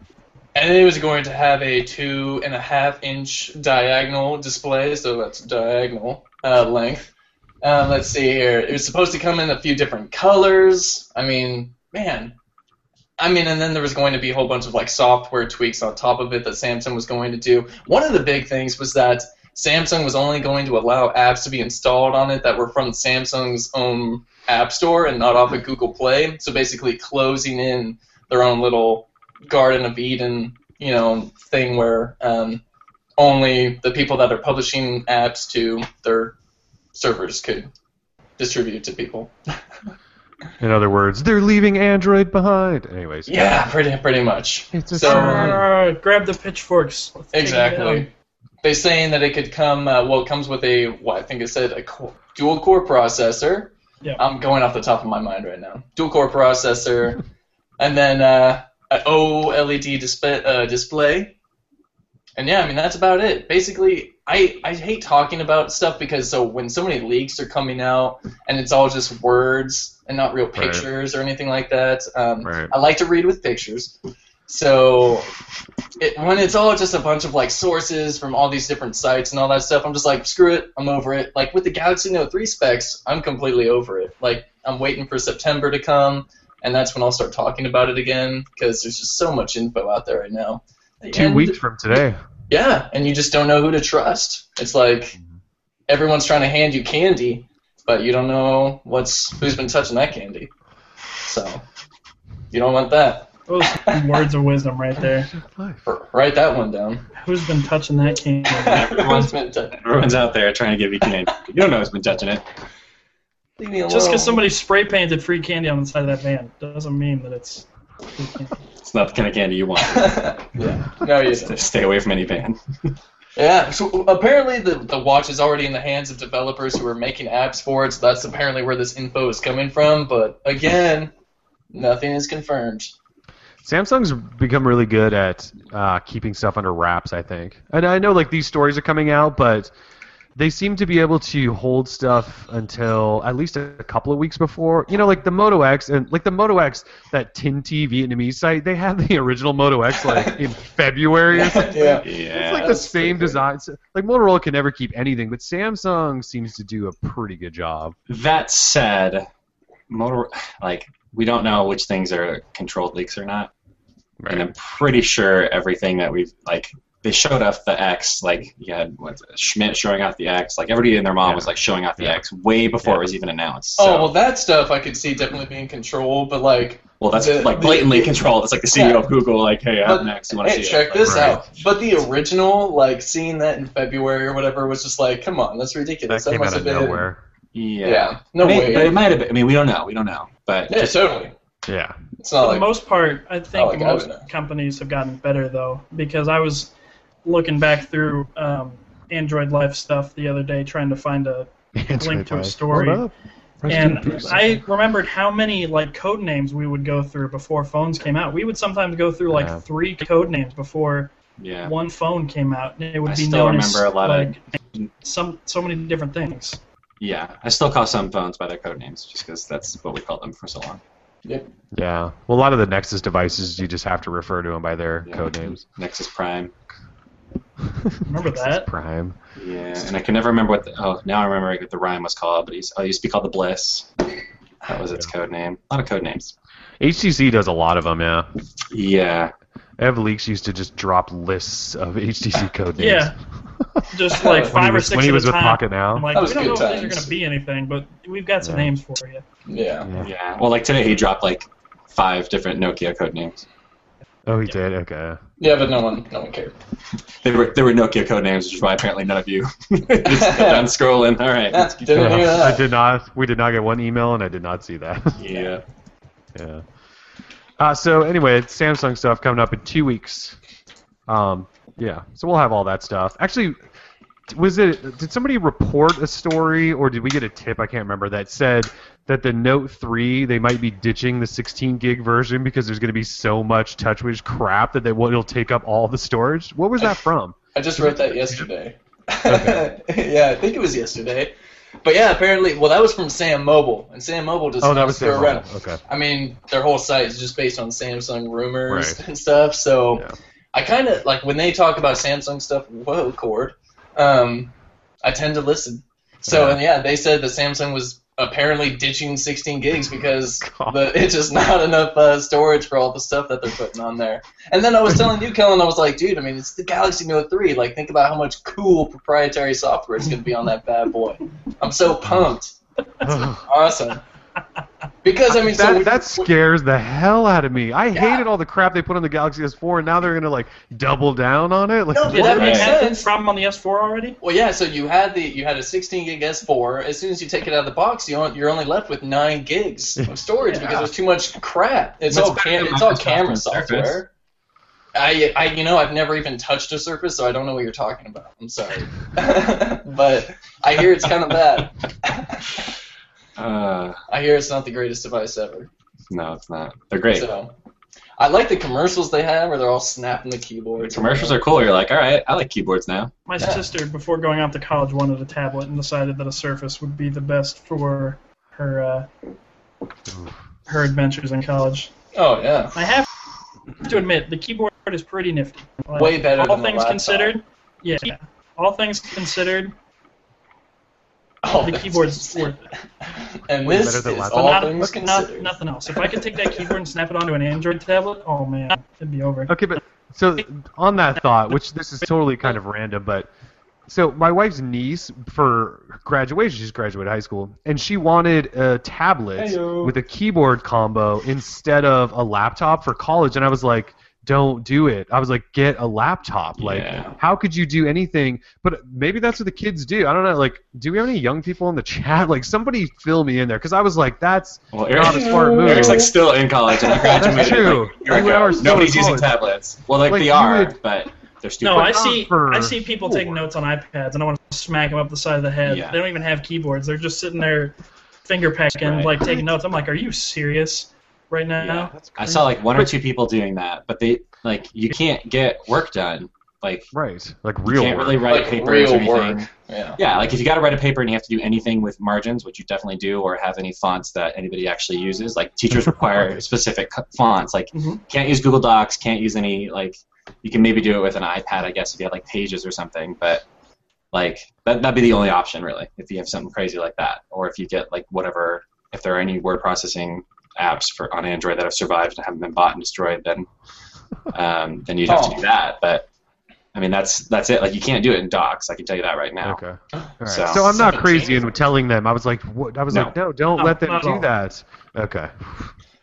And it was going to have a two and a half inch diagonal display, so that's diagonal uh, length. Uh, let's see here. It was supposed to come in a few different colors. I mean, man. I mean, and then there was going to be a whole bunch of like software tweaks on top of it that Samsung was going to do. One of the big things was that Samsung was only going to allow apps to be installed on it that were from Samsung's own app store and not off of Google Play. So basically, closing in their own little Garden of Eden, you know, thing where um, only the people that are publishing apps to their servers could distribute to people. In other words, they're leaving Android behind. Anyways. Yeah, pretty pretty much. It's a So- Uh, grab the pitchforks. Let's take it down. Exactly. They're saying that it could come. Uh, well, it comes with a what I think it said a co- dual core processor. Yeah. I'm going off the top of my mind right now. Dual core processor, and then uh, an OLED display. Uh, display. And yeah, I mean that's about it. Basically, I I hate talking about stuff because so when so many leaks are coming out and it's all just words and not real Right. pictures or anything like that. Um, Right. I like to read with pictures. So it, when it's all just a bunch of like sources from all these different sites and all that stuff, I'm just like, screw it, I'm over it. Like with the Galaxy Note 3 specs, I'm completely over it. Like I'm waiting for September to come, and that's when I'll start talking about it again because there's just so much info out there right now. Two And- weeks from today. Yeah, and you just don't know who to trust. It's like everyone's trying to hand you candy, but you don't know what's who's been touching that candy. So you don't want that. Those words of wisdom right there. R- Write that one down. Who's been touching that candy? Everyone's been touching. Everyone's out there trying to give you candy. You don't know who's been touching it. Leave me alone. Just because somebody spray painted free candy on the side of that van doesn't mean that it's free candy. It's not the kind of candy you want. yeah. No, you. Stay away from any band. Yeah. So apparently the the watch is already in the hands of developers who are making apps for it. So that's apparently where this info is coming from. But again, nothing is confirmed. Samsung's become really good at uh, keeping stuff under wraps, I think. And I know like these stories are coming out, but they seem to be able to hold stuff until at least a, couple of weeks before. You know, like the Moto X and like the Moto X, that Tinhte Vietnamese site, they had the original Moto X like in February or something. yeah. Yeah. It's like the same design. So- Like Motorola can never keep anything, but Samsung seems to do a pretty good job. That said, motor like we don't know which things are controlled leaks or not, and I'm pretty sure everything that we've like they showed off the X like you had what Schmidt showing off the X, like everybody and their mom Yeah. was like showing off the Yeah. X way before Yeah. it was even announced. Oh, so, Oh well, that stuff I could see definitely being controlled, but like, well, that's the- like blatantly the- controlled. It's like the CEO Yeah. of Google, like, hey, I have But- next. You want to hey, see check it? this Right. out. But the original, like seeing that in February or whatever, was just like, come on, that's ridiculous. That, came must out of have been. nowhere. Yeah. Yeah. No May- way. But it might have been. I mean, we don't know. We don't know. But yeah, just, totally. Yeah. It's not For like the most part, I think like most would companies have gotten better though, because I was looking back through um, Android Life stuff the other day, trying to find a link to a story. What up? Rest in And. I remembered how many like code names we would go through before phones came out. We would sometimes go through like Yeah. three code names before yeah. one phone came out. And it would I be still known as remember a lot of- some so many different things. Yeah. I still call some phones by their code names just because that's what we called them for so long. Yeah. Well, a lot of the Nexus devices, you just have to refer to them by their Yeah. code names. Nexus Prime. Remember Nexus that? Prime. Yeah, and I can never remember what. The, oh, now I remember what the rhyme was called, but he's, oh, it used to be called the Bliss. That was its code name. A lot of code names. HTC does a lot of them, yeah. Yeah. EvLeaks used to just drop lists of HTC code names. Yeah. Just like When he five or was, six when he was a with time. Pocket Now. I'm like, That we don't know good if these are going to be anything, but we've got some Yeah. names for you. yeah. Yeah. Yeah. Well, like today he dropped like five different Nokia code names. Oh, he did. Okay. Yeah, but no one, no one cared. They were they were Nokia code names, which is why apparently none of you just got done scrolling. All right. let's keep Didn't going. hear I did not. We did not get one email, and I did not see that. Yeah. yeah. Uh, so anyway, Samsung stuff coming up in two weeks. Um, yeah. So we'll have all that stuff. Actually, was it? Did somebody report a story, or did we get a tip? I can't remember that said that the Note 3 they might be ditching the 16 gig version because there's going to be so much TouchWiz crap that they will it'll take up all the storage. What was that from? I just wrote that yesterday. Okay. yeah, I think it was yesterday. But yeah, apparently, well, that was from SamMobile, and SamMobile just Oh, that was Sam around. Mobile. Okay. I mean, their whole site is just based on Samsung rumors Right. and stuff. So Yeah. I kind of like when they talk about Samsung stuff. Whoa, cord. Um, I tend to listen. So Yeah. and yeah, they said that Samsung was apparently ditching 16 gigs because the, it's just not enough uh, storage for all the stuff that they're putting on there. And then I was telling you, Kellen, I was like, dude, I mean, it's the Galaxy Note 3. Like, think about how much cool proprietary software is going to be on that bad boy. I'm so pumped. Awesome. Because I mean, that, we- that scares the hell out of me. I Yeah. hated all the crap they put on the Galaxy S4, and now they're gonna like double down on it. Like, No, what? Did that Right. make Sense. sense? Problem on the S4 already? Well, yeah. So you had the you had a 16 gig S4. As soon as you take it out of the box, you on- you're only left with nine gigs of storage because there's too much crap. It's That's all cam- it's all camera and Surface. software. I, I, you know, I've never even touched a Surface, so I don't know what you're talking about. I'm sorry, but I hear it's kind of bad. Uh, I hear it's not the greatest device ever. no, it's not. They're great. So, I like the commercials they have where they're all snapping the The keyboards. commercials are cool. You're like, all right, I like keyboards now. My Yeah. sister, before going off to college, wanted a tablet and decided that a Surface would be the best for her uh, her adventures in college. Oh yeah. I have have to admit the keyboard is pretty nifty. Like, Way better All than things laptop. considered, yeah. All things considered, Oh, the that's- keyboard's worth it. And this better than is laptop. all Not, things not, nothing else. If I could take that keyboard and snap it onto an Android tablet, oh man, it'd be over. Okay, but so on that thought, which this is totally kind of random, but so my wife's niece for graduation, she's graduated high school, and she wanted a tablet Heyo. with a keyboard combo instead of a laptop for college, and I was like, don't do it. I was like, get a laptop. Like, Yeah. how could you do anything? But maybe that's what the kids do. I don't know. Like, do we have any young people in the chat? Like, somebody fill me in there because I was like, that's Well, not a smart move. Eric's like still in college and he graduated. That's true. Like, a year You ago. are still Nobody's using college. tablets. Well, like, Like, they are, would- but they're stupid. No, I see. for I see people taking notes on iPads, and I want to smack them up the side of the head. Yeah. They don't even have keyboards. They're just sitting there, finger pecking, Right. like taking notes. I'm like, are you serious right now? Yeah. I saw like one or two people doing that, but they like you can't get work done. Like right. Like you can't work. really write Like papers real or anything. work. Yeah. Yeah, like if you got to write a paper and you have to do anything with margins, which you definitely do, or have any fonts that anybody actually uses, like teachers require Right. specific fonts. Like Mhm. can't use Google Docs, can't use any like you can maybe do it with an iPad, I guess, if you have like Pages or something, but like that that'd be the only option really if you have something crazy like that, or if you get like whatever if there are any word processing apps for on Android that have survived and haven't been bought and destroyed, then um, then you'd have to Oh. do that. But I mean that's that's it. Like you can't do it in Docs. I can tell you that right now. Okay. All right. So- So, I'm not crazy in telling them. I was like, what? I was No. like, no, don't No, let them do all. that. Okay.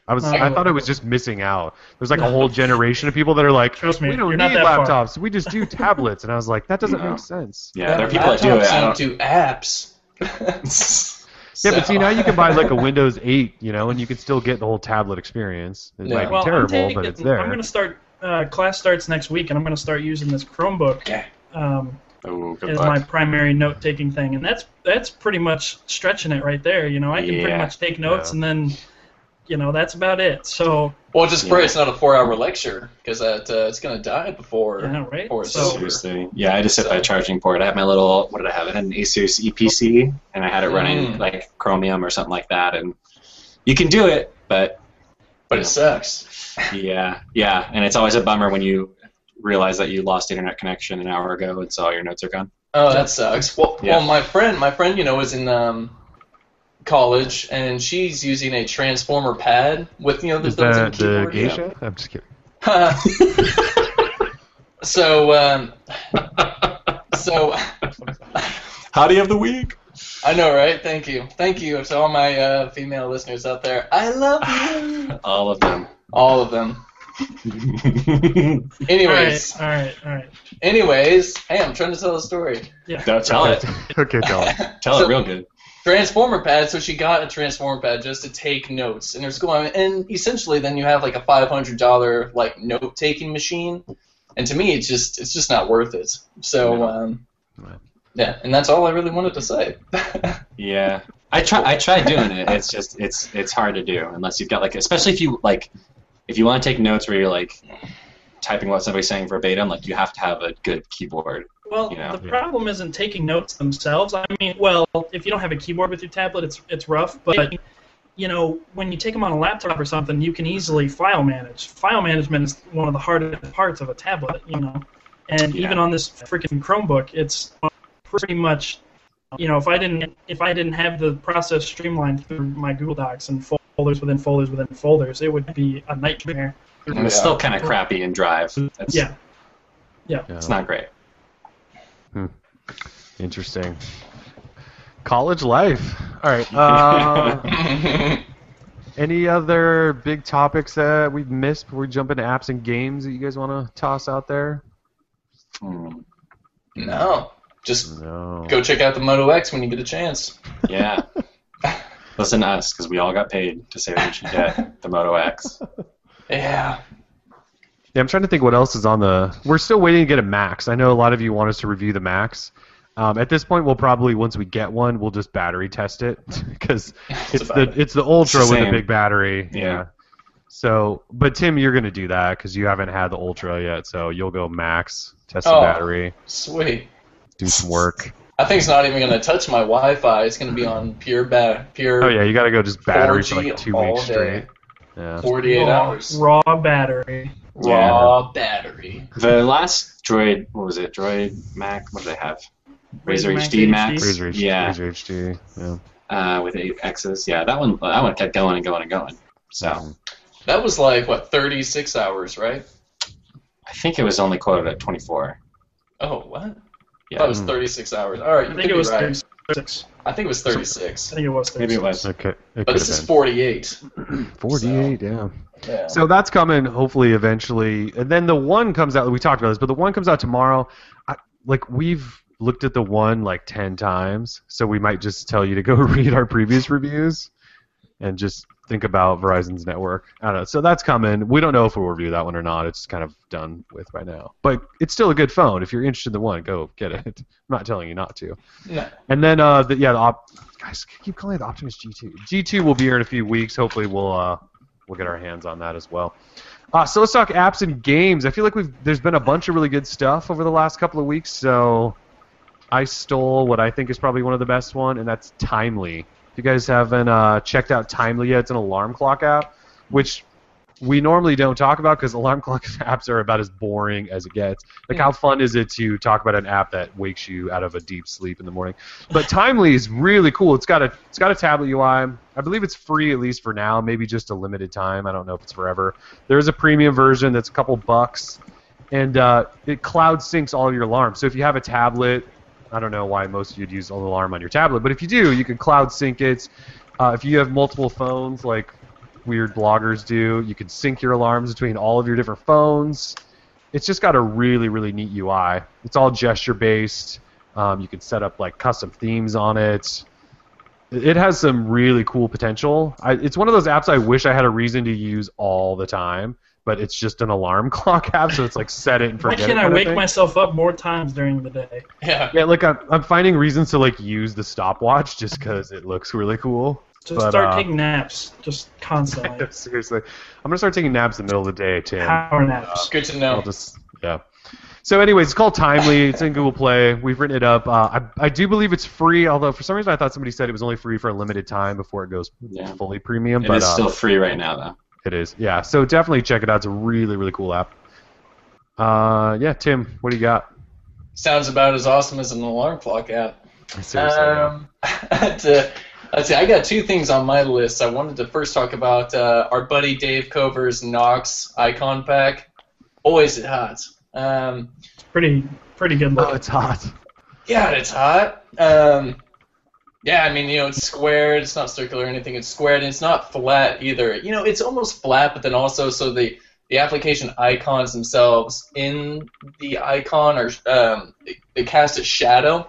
I was. No. I thought it was just missing out. There's like a whole generation of people that are like, Trust me, we don't need not that far. laptops. We just do tablets. And I was like, that doesn't No. make sense. Yeah, there are people that do it. laptops don't don't, do apps. Yeah, but see now you can buy like a Windows 8, you know, and you can still get the whole tablet experience. It Yeah. might be Well, terrible, taking, but it's there. I'm going to start. Uh, class starts next week, and I'm going to start using this Chromebook Okay. um, oh, good as luck. my primary note-taking thing, and that's that's pretty much stretching it right there. You know, I can pretty much take notes, Yeah. and then, you know, that's about it. So, Well, just pray Yeah. it's not a four-hour lecture because that uh, it's gonna die before. yeah, right. Before it's So, over. Seriously. Yeah, I just sit by a So- charging port. I had my little, what did I have? It had an Asus Eee PC, and I had it running Mm. like Chromium or something like that. And you can do it, but But it sucks. yeah, yeah. And it's always a bummer when you realize that you lost internet connection an hour ago and so all your notes are gone. Oh, that sucks. Well, Yeah. well, my friend, my friend, you know, was in um, college, and she's using a transformer pad with you know the Is that the keyboard. geisha? I'm just kidding. so, um, so How do you have the week? I know, right? Thank you, thank you to all my uh, female listeners out there. I love you, All of them. all of them. Anyways, right, all right, all right. anyways, hey, I'm trying to tell a story. Yeah. Don't tell it. okay, tell it. Tell So- it real good. Transformer pad so she got a transformer pad just to take notes in her school and essentially then you have like a $500 like note taking machine and to me it's just it's just not worth it so um, Right. yeah and that's all i really wanted to say Yeah, I try. I tried doing it. It's just it's it's hard to do unless you've got like, especially if you like, if you want to take notes where you're like typing what somebody's saying verbatim, like you have to have a good keyboard. Well, You know? the problem isn't taking notes themselves. I mean, well, if you don't have a keyboard with your tablet, it's it's rough. But you know, when you take them on a laptop or something, you can easily file manage. File management is one of the hardest parts of a tablet. You know, and Yeah. even on this freaking Chromebook, it's pretty much. You know, if I didn't if I didn't have the process streamlined through my Google Docs and folders within folders within folders, it would be a nightmare. And it's Yeah. still kind of crappy in Drive. It's, Yeah. it's not great. Interesting. College life. All right. Uh, any other big topics that we've missed before we jump into apps and games that you guys want to toss out there? Hmm. no just No. go check out the moto x when you get a chance Yeah. Listen to us because we all got paid to say that you should get the Moto X. yeah Yeah, I'm trying to think what else is on the. We're still waiting to get a MAXX. I know a lot of you want us to review the MAXX. Um, at this point, we'll probably once we get one, we'll just battery test it because it's about the it's the Ultra It's the with a big battery. Yeah. So, but Tim, you're gonna do that because you haven't had the Ultra yet. So you'll go MAXX, test the Oh. battery, sweet do some work. i think it's not even going to touch my wi-fi it's going to be on pure ba- pure Oh yeah, you gotta go just battery for 4G like two weeks day. straight. Yeah. 48 raw, hours raw battery. Yeah. raw battery. The last Droid, what was it? Droid Mac. What did they have? RAZR, Mac HD HD. MAXX. RAZR, HD, yeah, RAZR HD. Yeah. uh, with eight X's. Yeah, that one. That one kept going and going and going. So Mhm. That was like what 36 hours, right? I think it was only quoted at 24. Oh, what? Yeah. That was 36 hours. All right, I you think it was right. 36. I think it was 36. I think it was 36. Maybe it was. Okay. It But this have is been. 48. 48, yeah. Yeah. So that's coming hopefully eventually. And then the one comes out. We talked about this, but the one comes out tomorrow. I, like we've looked at the one like 10 times, so we might just tell you to go read our previous reviews and just think about Verizon's network. I don't know. So that's coming. We don't know if we'll review that one or not. It's kind of done with by now. But it's still a good phone. If you're interested in the one, go get it. I'm not telling you not to. Yeah. And then uh, the, yeah, the op- guys I keep calling it the Optimus G2. G2 will be here in a few weeks. Hopefully, we'll uh, we'll get our hands on that as well. Uh, so let's talk apps and games. I feel like we've there's been a bunch of really good stuff over the last couple of weeks. So I stole what I think is probably one of the best one, and that's Timely. If you guys haven't uh, checked out Timely yet, it's an alarm clock app, which we normally don't talk about because alarm clock apps are about as boring as it gets. Like, how fun is it to talk about an app that wakes you out of a deep sleep in the morning? But Timely is really cool. It's got a it's got a tablet UI. I believe it's free at least for now. Maybe just a limited time. I don't know if it's forever. There is a premium version that's a couple bucks, and uh, it cloud syncs all your alarms. So if you have a tablet, I don't know why most of you'd use an alarm on your tablet, but if you do, you can cloud sync it. Uh, if you have multiple phones, like weird bloggers do, you can sync your alarms between all of your different phones. It's just got a really, really neat UI. It's all gesture based. Um, you can set up like custom themes on it. It has some really cool potential. I, it's one of those apps I wish I had a reason to use all the time, but it's just an alarm clock app, so it's like set it and Why forget can't it. I kind of wake myself up more times during the day? Yeah. Yeah, like I'm, I'm finding reasons to like use the stopwatch just because it looks really cool. Just But, start uh, taking naps, just constantly. Seriously, I'm gonna start taking naps in the middle of the day, Tim. Power naps. Good to know. I'll know. just yeah. So, anyways, it's called Timely. It's in Google Play. We've written it up. Uh, I, I do believe it's free, although for some reason I thought somebody said it was only free for a limited time before it goes Yeah. fully premium. It but is uh, still free right now, though. It is. Yeah. So definitely check it out. It's a really really cool app. Uh, yeah, Tim, what do you got? Sounds about as awesome as an alarm clock app. Seriously. Um, to, let's see. I got two things on my list. I wanted to first talk about uh, our buddy Dave Kover's Nox icon pack. Always it hot. Um, It's pretty pretty good oh, it's hot. yeah, it's hot. Um, yeah, I mean, you know, it's squared. It's not circular or anything. It's squared, and it's not flat either. You know, it's almost flat, but then also so the the application icons themselves in the icon are um, they, they cast a shadow.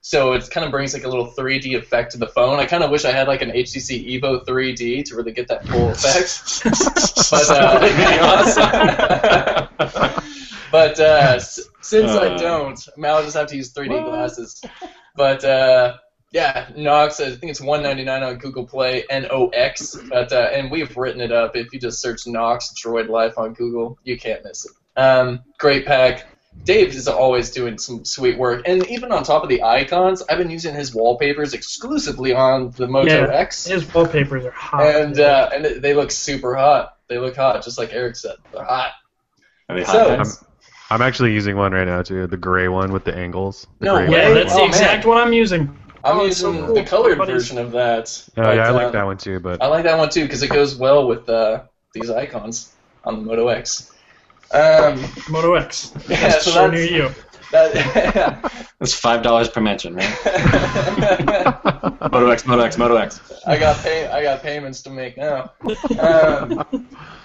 So it kind of brings like a little 3D effect to the phone. I kind of wish I had like an HTC Evo 3D to really get that full effect. but uh, but uh, s- since I Uh. don't, I mean, I'll just have to use 3D glasses. But uh, yeah, Nox. I think it's 199 on Google Play, N O X. But uh, and we've written it up. If you just search Nox Droid Life on Google, you can't miss it. Um, great pack. Dave is always doing some sweet work, and even on top of the icons, I've been using his wallpapers exclusively on the Moto Yeah. X, His wallpapers are hot. and uh, and they look super hot. They look hot, just like Eric said. They're hot. Are they So- hot pens? I'm actually using one right now too, the gray one with the angles. The No way. yeah, one. that's Oh, the man. exact one I'm using. I'm Oh, it's so using cool. the colored Everybody's- version of that. Oh but, yeah, I like um, that one too, but I like that one too because it goes well with uh, these icons on the Moto X. Um, Moto X. Yeah, That's so so that's- near you. that, That's five dollars per mention, right? Moto X, Moto X, Moto X. I got pay, I got payments to make now. Um,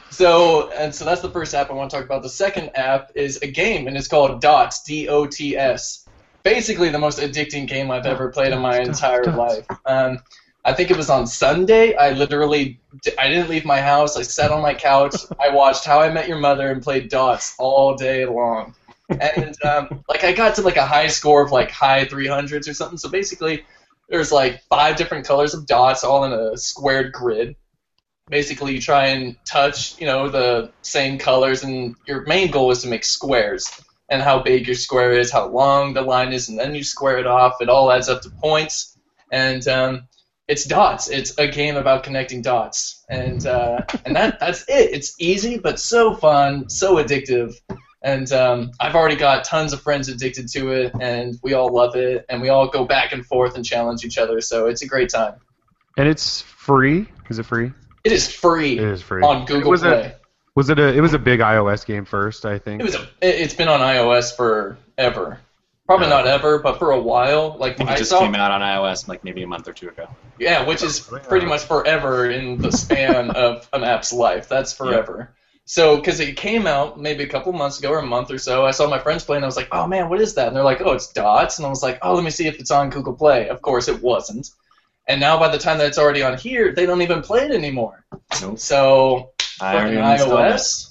so and so that's the first app I want to talk about. The second app is a game and it's called Dots D O T S. Basically, the most addicting game I've ever played in my entire life. Um, I think it was on Sunday. I literally I didn't leave my house. I sat on my couch. I watched How I Met Your Mother and played Dots all day long. And um, like I got to like a high score of like high 300s or something. So basically, there's like five different colors of dots all in a squared grid. Basically, you try and touch, you know, the same colors, and your main goal is to make squares. And how big your square is, how long the line is, and then you square it off. It all adds up to points. And um, it's dots. It's a game about connecting dots, and uh, and that that's it. It's easy but so fun, so addictive, and um, I've already got tons of friends addicted to it, and we all love it, and we all go back and forth and challenge each other. So it's a great time. And it's free. Is it free? It is free It is free. on Google Play. A, was it a? It was a big iOS game first, I think. It was a. it- It's been on iOS forever. Probably not ever, but for a while. Like I think I it just saw, came out on iOS like maybe a month or two ago. yeah, which is oh, pretty much forever in the span of an app's life. That's forever. So, because it came out maybe a couple months ago or a month or so, I saw my friends playing. And I was like, "Oh man, what is that?" And they're like, "Oh, it's Dots." And I was like, "Oh, let me see if it's on Google Play." Of course, it wasn't. And now, by the time that it's already on here, they don't even play it anymore. Nope. So, I fucking already installed it. iOS.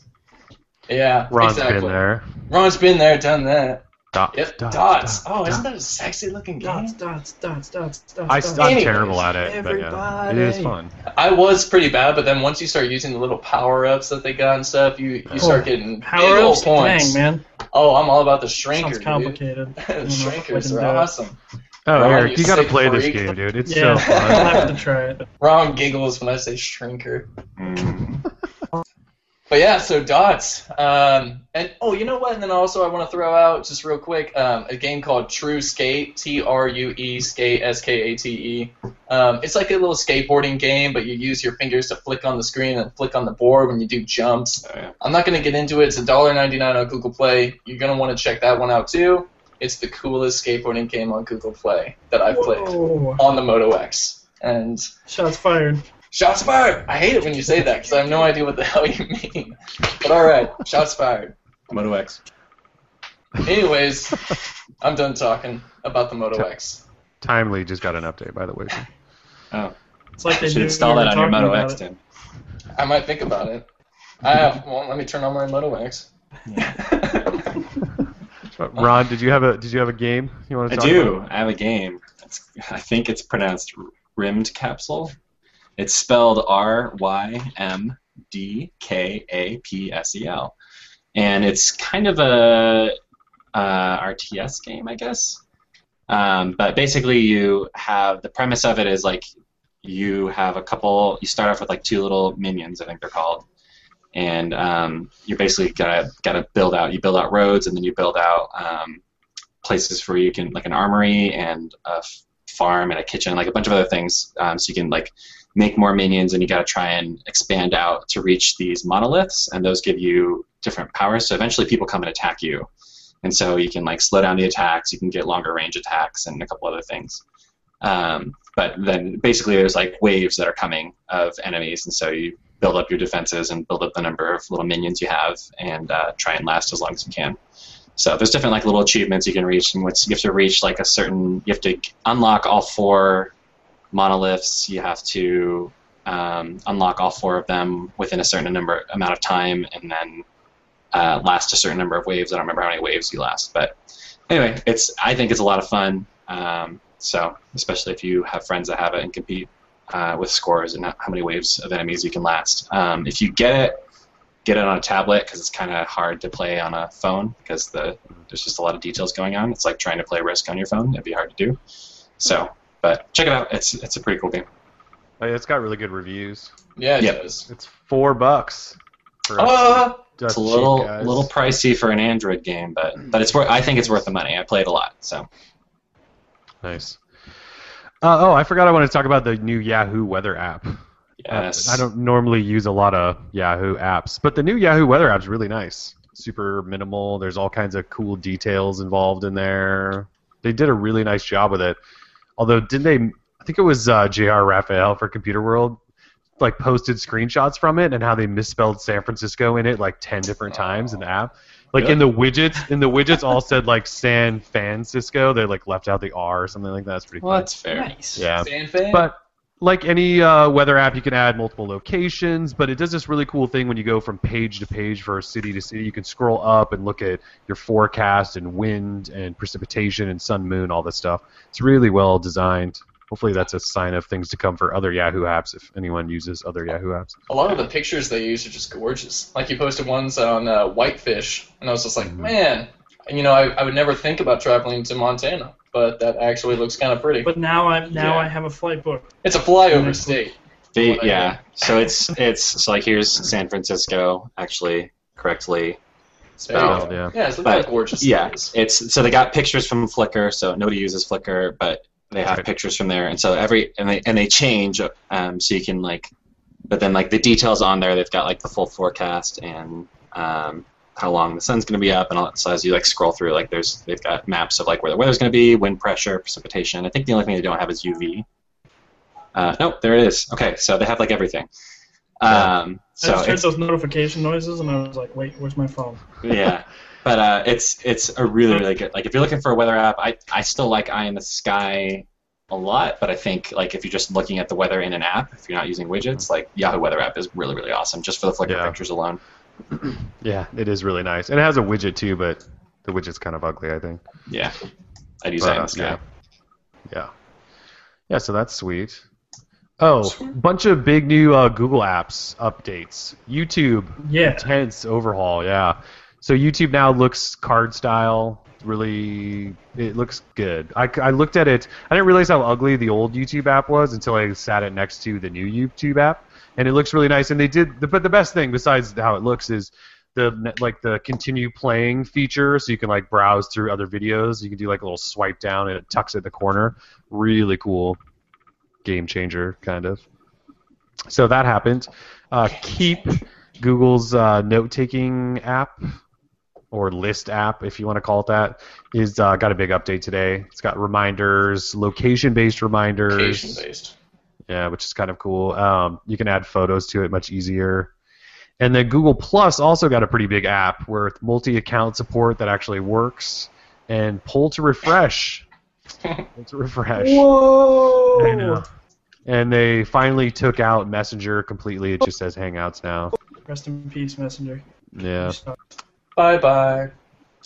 Yeah, Ron's exactly. been there. Ron's been there, done that. Dots. Yep, dots, dots. dots, Oh, isn't that a sexy looking game? Dots, dots, dots, dots, dots. I, dots. I'm Anyways, terrible at it, but yeah, it is fun. I was pretty bad, but then once you start using the little power ups that they got and stuff, you, you start getting Power big ups, points. dang man, Oh, I'm all about the shrinker. sounds complicated. I don't know if I Shrinkers are do awesome. Oh, Ron, Eric, you you gotta sick play this game, dude. It's Yeah, so fun. I'll fun. have to try it. Ron giggles when I say shrinker. Mm. But yeah, so dots. Um, and oh, you know what? And then also I want to throw out just real quick um, a game called True Skate. T R U E Skate S K A T E. Um, it's like a little skateboarding game, but you use your fingers to flick on the screen and flick on the board when you do jumps. Oh, yeah. I'm not gonna get into it. It's $1.99 on Google Play. You're gonna want to check that one out too. It's the coolest skateboarding game on Google Play that I've played on the Moto X. And Shots fired. Shots fired. I hate it when you say that because I have no idea what the hell you mean. But all right, shots fired. Moto X. Anyways, I'm done talking about the Moto X. Timely just got an update, by the way. Oh, It's like they should install that on your Moto X, it. Tim. I might think about it. I have. Well, let me turn on my Moto X. But Ron, did you have a did you have a game you want I to talk do. about? I do. I have a game. It's, I think it's pronounced Rimmed Capsule. It's spelled R Y M D K A P S E L, and it's kind of a uh, RTS game, I guess. Um, but basically, you have the premise of it is like you have a couple. You start off with like two little minions, I think they're called, and um, you basically gotta gotta build out. You build out roads, and then you build out um, places where you can like an armory and a farm and a kitchen, like a bunch of other things. Um, so you can like make more minions, and you gotta try and expand out to reach these monoliths, and those give you different powers. So eventually, people come and attack you, and so you can like slow down the attacks. You can get longer range attacks and a couple other things. Um, but then basically there's like waves that are coming of enemies, and so you build up your defenses and build up the number of little minions you have, and uh, try and last as long as you can. So there's different like little achievements you can reach, and which you have to reach like a certain. You have to unlock all four monoliths. You have to um, unlock all four of them within a certain number amount of time, and then uh, last a certain number of waves. I don't remember how many waves you last, but anyway, it's. I think it's a lot of fun. Um, so especially if you have friends that have it and compete uh, with scores and how many waves of enemies you can last. Um, if you get it, get it on a tablet because it's kind of hard to play on a phone because the there's just a lot of details going on. It's like trying to play Risk on your phone. It'd be hard to do. So, but check it out. It's it's a pretty cool game. Oh, yeah, it's got really good reviews. Yeah, it Yep. does. It's four bucks. For Uh, It's a cheap little guys. little pricey for an Android game, but but it's worth. I think it's worth the money. I played a lot, so Nice. Uh, oh, I forgot I wanted to talk about the new Yahoo Weather app. Uh, yes. I don't normally use a lot of Yahoo apps, but the new Yahoo Weather app is really nice. Super minimal. There's all kinds of cool details involved in there. They did a really nice job with it. Although, didn't they? I think it was uh, J.R. Raphael for Computerworld, like posted screenshots from it and how they misspelled San Francisco in it like ten different times in the app. Like in the widgets, in the widgets all said like San Francisco. They like left out the R or something like that. That's pretty Well, funny. that's fair. Nice. Yeah. fan fan. But like any uh, weather app, you can add multiple locations, but it does this really cool thing when you go from page to page for a city to city. You can scroll up and look at your forecast and wind and precipitation and sun, moon, all this stuff. It's really well designed. Hopefully, that's a sign of things to come for other Yahoo apps if anyone uses other Yahoo apps. a lot of the pictures they use are just gorgeous. Like you posted ones on uh, whitefish, and I was just like, Mhm. man, and, you know, I, I would never think about traveling to Montana. But that actually looks kind of pretty. But now I now Yeah. I have a flight book. It's a flyover state. They, What I yeah. So it's it's so like here's San Francisco actually correctly spelled. Spelled, yeah. Yeah, so But, that's gorgeous. Yeah, cities. it's so they got pictures from Flickr, so nobody uses Flickr, but they have Right. pictures from there, and so every and they and they change, um, so you can like, but then like the details on there, they've got like the full forecast and um, how long the sun's going to be up and all that. So as you like scroll through, like there's they've got maps of like where the weather's going to be, wind pressure, precipitation. I think the only thing they don't have is UV. Uh, nope, there it is. Okay, so they have like everything. Um, so I just heard it's, those notification noises and I was like, wait, where's my phone? yeah but uh, it's it's a really really good like if you're looking for a weather app i i still like eye in the sky a lot but i think like if you're just looking at the weather in an app if you're not using widgets like yahoo weather app is really really awesome just for the flickr Yeah. pictures alone Yeah, it is really nice. And it has a widget too, but the widget's kind of ugly, I think. yeah i'd use But, eye uh, the sky yeah. Yeah. Yeah, so that's sweet. Oh, bunch of big new uh, Google apps updates. YouTube, Yeah. intense overhaul, yeah. So YouTube now looks card style. Really, it looks good. I, I looked at it. I didn't realize how ugly the old YouTube app was until I sat it next to the new YouTube app, and it looks really nice. And they did, the, but the best thing besides how it looks is the like the continue playing feature, so you can like browse through other videos. You can do like a little swipe down, and it tucks at the corner. Really cool, game changer kind of. So that happened. Uh, Keep, Google's uh, note-taking app or list app, if you want to call it that, is uh, got a big update today. It's got reminders, location-based reminders. Location based. Yeah, which is kind of cool. Um, you can add photos to it much easier. And then Google Plus also got a pretty big app with multi-account support that actually works, and pull to refresh. pull to refresh. Whoa! I know. And they finally took out Messenger completely. It just says Hangouts now. Rest in peace, Messenger. Yeah. Bye bye.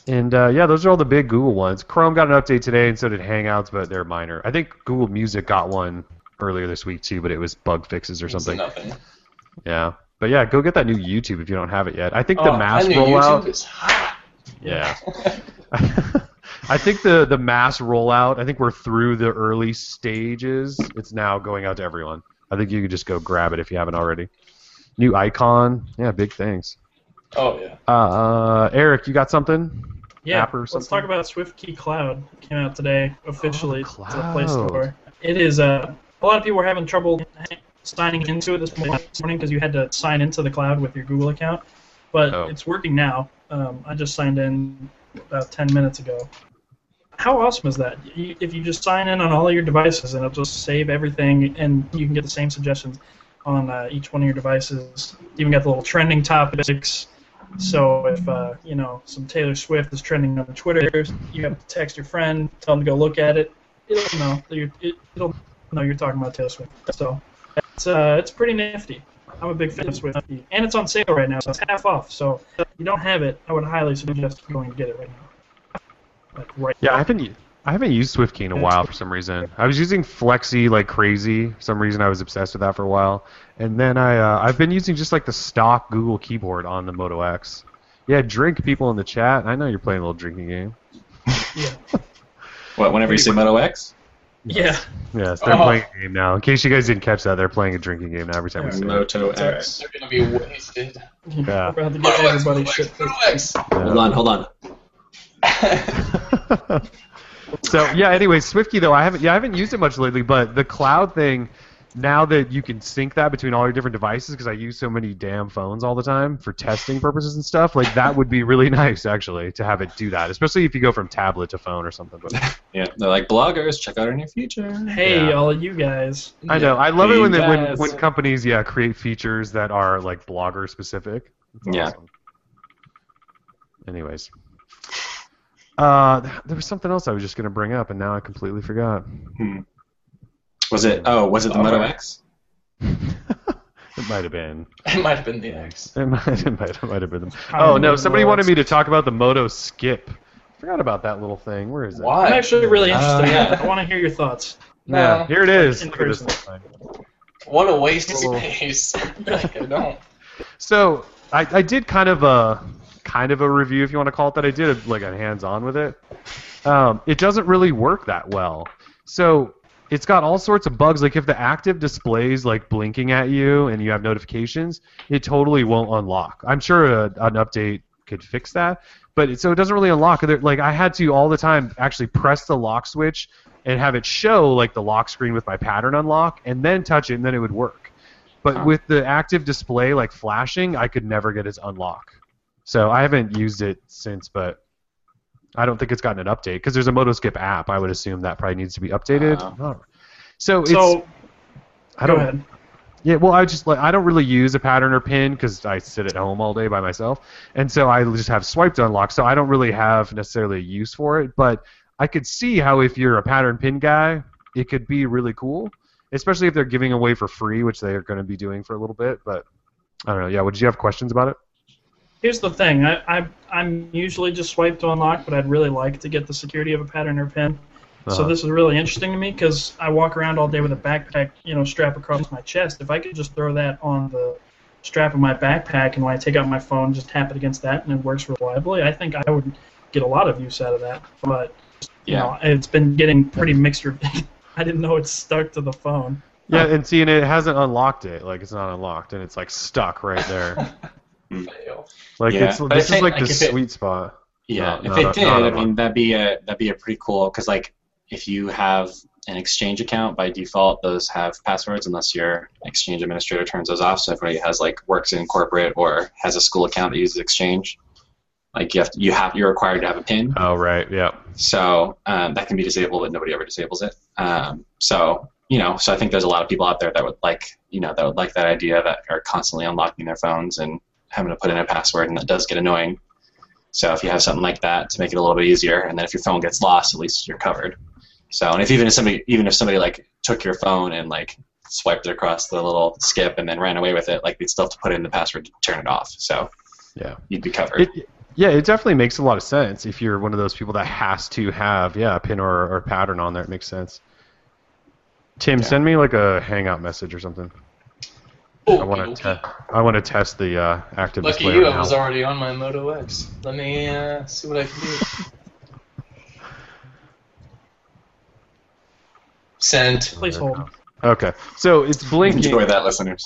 And uh, yeah, those are all the big Google ones. Chrome got an update today, and so did Hangouts, but they're minor. I think Google Music got one earlier this week too, but it was bug fixes or something. Nothing. Yeah. But yeah, go get that new YouTube if you don't have it yet. I think the Oh, mass I knew rollout. YouTube is hot. Yeah. I think the the mass rollout. I think we're through the early stages. It's now going out to everyone. I think you could just go grab it if you haven't already. New icon. Yeah, big things. Oh yeah. Uh, Eric, you got something? Yeah, app or let's talk about SwiftKey Cloud. It came out today officially Oh, to the Play Cloud. Store. It is uh, a lot of people were having trouble signing into it this morning because you had to sign into the cloud with your Google account, but Oh. it's working now. Um, I just signed in about 10 minutes ago. How awesome is that? You, if you just sign in on all of your devices and it'll just save everything, and you can get the same suggestions on uh, each one of your devices. You even got the little trending topics. So if uh, you know some Taylor Swift is trending on Twitter, you have to text your friend, tell them to go look at it. It'll know that you're, it, it'll know you're talking about Taylor Swift. So it's uh, it's pretty nifty. I'm a big fan of Swift, and it's on sale right now, so it's half off. So if you don't have it, I would highly suggest going to get it right now. Like right. Yeah, I haven't. u- I haven't used SwiftKey in a while for some reason. I was using Fleksy like crazy. For some reason, I was obsessed with that for a while, and then I uh, I've been using just like the stock Google keyboard on the Moto X. Yeah, drink people in the chat. I know you're playing a little drinking game. Yeah. what whenever you say moto x Yeah. Yes, they're Oh. playing a game now. In case you guys didn't catch that, they're playing a drinking game now every time we say it. moto It's alright. x They're gonna be wasted. Yeah. We're about to get everybody shit. X. hold on hold on so yeah. Anyway, SwiftKey though, I haven't. Yeah, I haven't used it much lately. But the cloud thing, now that you can sync that between all your different devices, because I use so many damn phones all the time for testing purposes and stuff, like that would be really nice actually to have it do that, especially if you go from tablet to phone or something. But yeah they're like bloggers check out our new feature Hey, Yeah. all of you guys. I know I love it when, they, when when companies yeah create features that are like blogger specific. It's Yeah. awesome. Anyways. Uh, there was something else I was just gonna bring up, and now I completely forgot. Hmm. Was it oh was it the moto x it might have been. It might have been the X. It might, it might, it might have been them. Probably Oh no! Somebody the wanted last. me to talk about the Moto Skip. Forgot about that little thing. Where is it? Why? I'm actually really interested. Uh, in it. I want to hear your thoughts. Yeah, No. here it is. Look at this thing. What a waste of Little- space. like, I don't. So I, I did kind of a kind of a review, if you want to call it that. I did a, like a hands-on with it, um, it doesn't really work that well. So it's got all sorts of bugs. Like if the active displays like blinking at you and you have notifications, it totally won't unlock. I'm sure a, an update could fix that, but it, so it doesn't really unlock. Like I had to all the time actually press the lock switch and have it show like the lock screen with my pattern unlock, and then touch it, and then it would work. But Huh. with the active display like flashing, I could never get it to unlock. So I haven't used it since, but I don't think it's gotten an update because there's a MotoSkip app. I would assume that probably needs to be updated. Oh. So it's So I go don't ahead. yeah, well, I just like I don't really use a pattern or pin because I sit at home all day by myself, and so I just have swipe to unlock. So I don't really have necessarily a use for it. But I could see how if you're a pattern pin guy, it could be really cool, especially if they're giving away for free, which they are going to be doing for a little bit. But I don't know. Yeah, would you have questions about it? Here's the thing. I, I I'm usually just swipe to unlock, but I'd really like to get the security of a pattern or pin. So Uh-huh. this is really interesting to me because I walk around all day with a backpack, you know, strap across my chest. If I could just throw that on the strap of my backpack, and when I take out my phone, just tap it against that, and it works reliably, I think I would get a lot of use out of that. But you Yeah. know, it's been getting pretty mixed. reviews. I didn't know it's stuck to the phone. Yeah, and see, and it hasn't unlocked it. Like it's not unlocked, and it's like stuck right there. Fail. Like Yeah, it's but this is like like, the if it- sweet spot. Yeah, No, if no, it did, I mean that'd be a that'd be a pretty cool because like if you have an exchange account by default, those have passwords unless your exchange administrator turns those off. So if anybody has like works in corporate or has a school account that uses exchange, like you have you have you're required to have a PIN. Oh right, yeah. So um, that can be disabled, but nobody ever disables it. Um, so you know, so I think there's a lot of people out there that would like you know that would like that idea that are constantly unlocking their phones and having to put in a password, and that does get annoying. So if you have something like that to make it a little bit easier, and then if your phone gets lost, at least you're covered. So and if even if somebody even if somebody like took your phone and like swiped it across the little skip and then ran away with it, like they'd still have to put in the password to turn it off. So Yeah. you'd be covered. It, yeah, it definitely makes a lot of sense if you're one of those people that has to have yeah a pin or, or pattern on there. It makes sense. Tim, Yeah. send me like a Hangout message or something. I want Okey-dokey. to te- I want to test the uh, active Lucky display. you, right I was now. already on my Moto X. Let me uh, see what I can do. Sent. Please hold. Okay, so it's blinking. Enjoy that, listeners.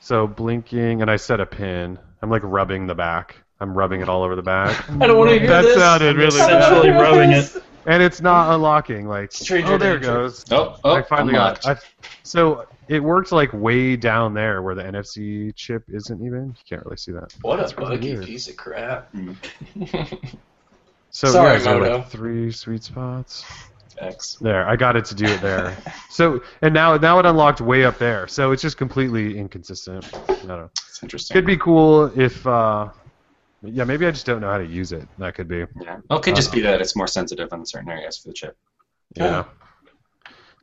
So blinking, and I set a pin. I'm like rubbing the back. I'm rubbing it all over the back, I don't want to hear That this. sounded really I bad. Essentially rubbing this. And it's not unlocking. Like, Stranger oh, there it goes. Oh, oh, I finally unlocked. got. It. I, so it worked like way down there where the NFC chip isn't even. You can't really see that. What That's a buggy weird. piece of crap. So Sorry, yeah, so Moto. like three sweet spots. X. There, I got it to do it there. so and now now it unlocked way up there. So it's just completely inconsistent. I don't know. It's interesting. Could be cool if. uh yeah, maybe I just don't know how to use it. That could be. Yeah. Well, it could just be that it's more sensitive in certain areas for the chip. Yeah.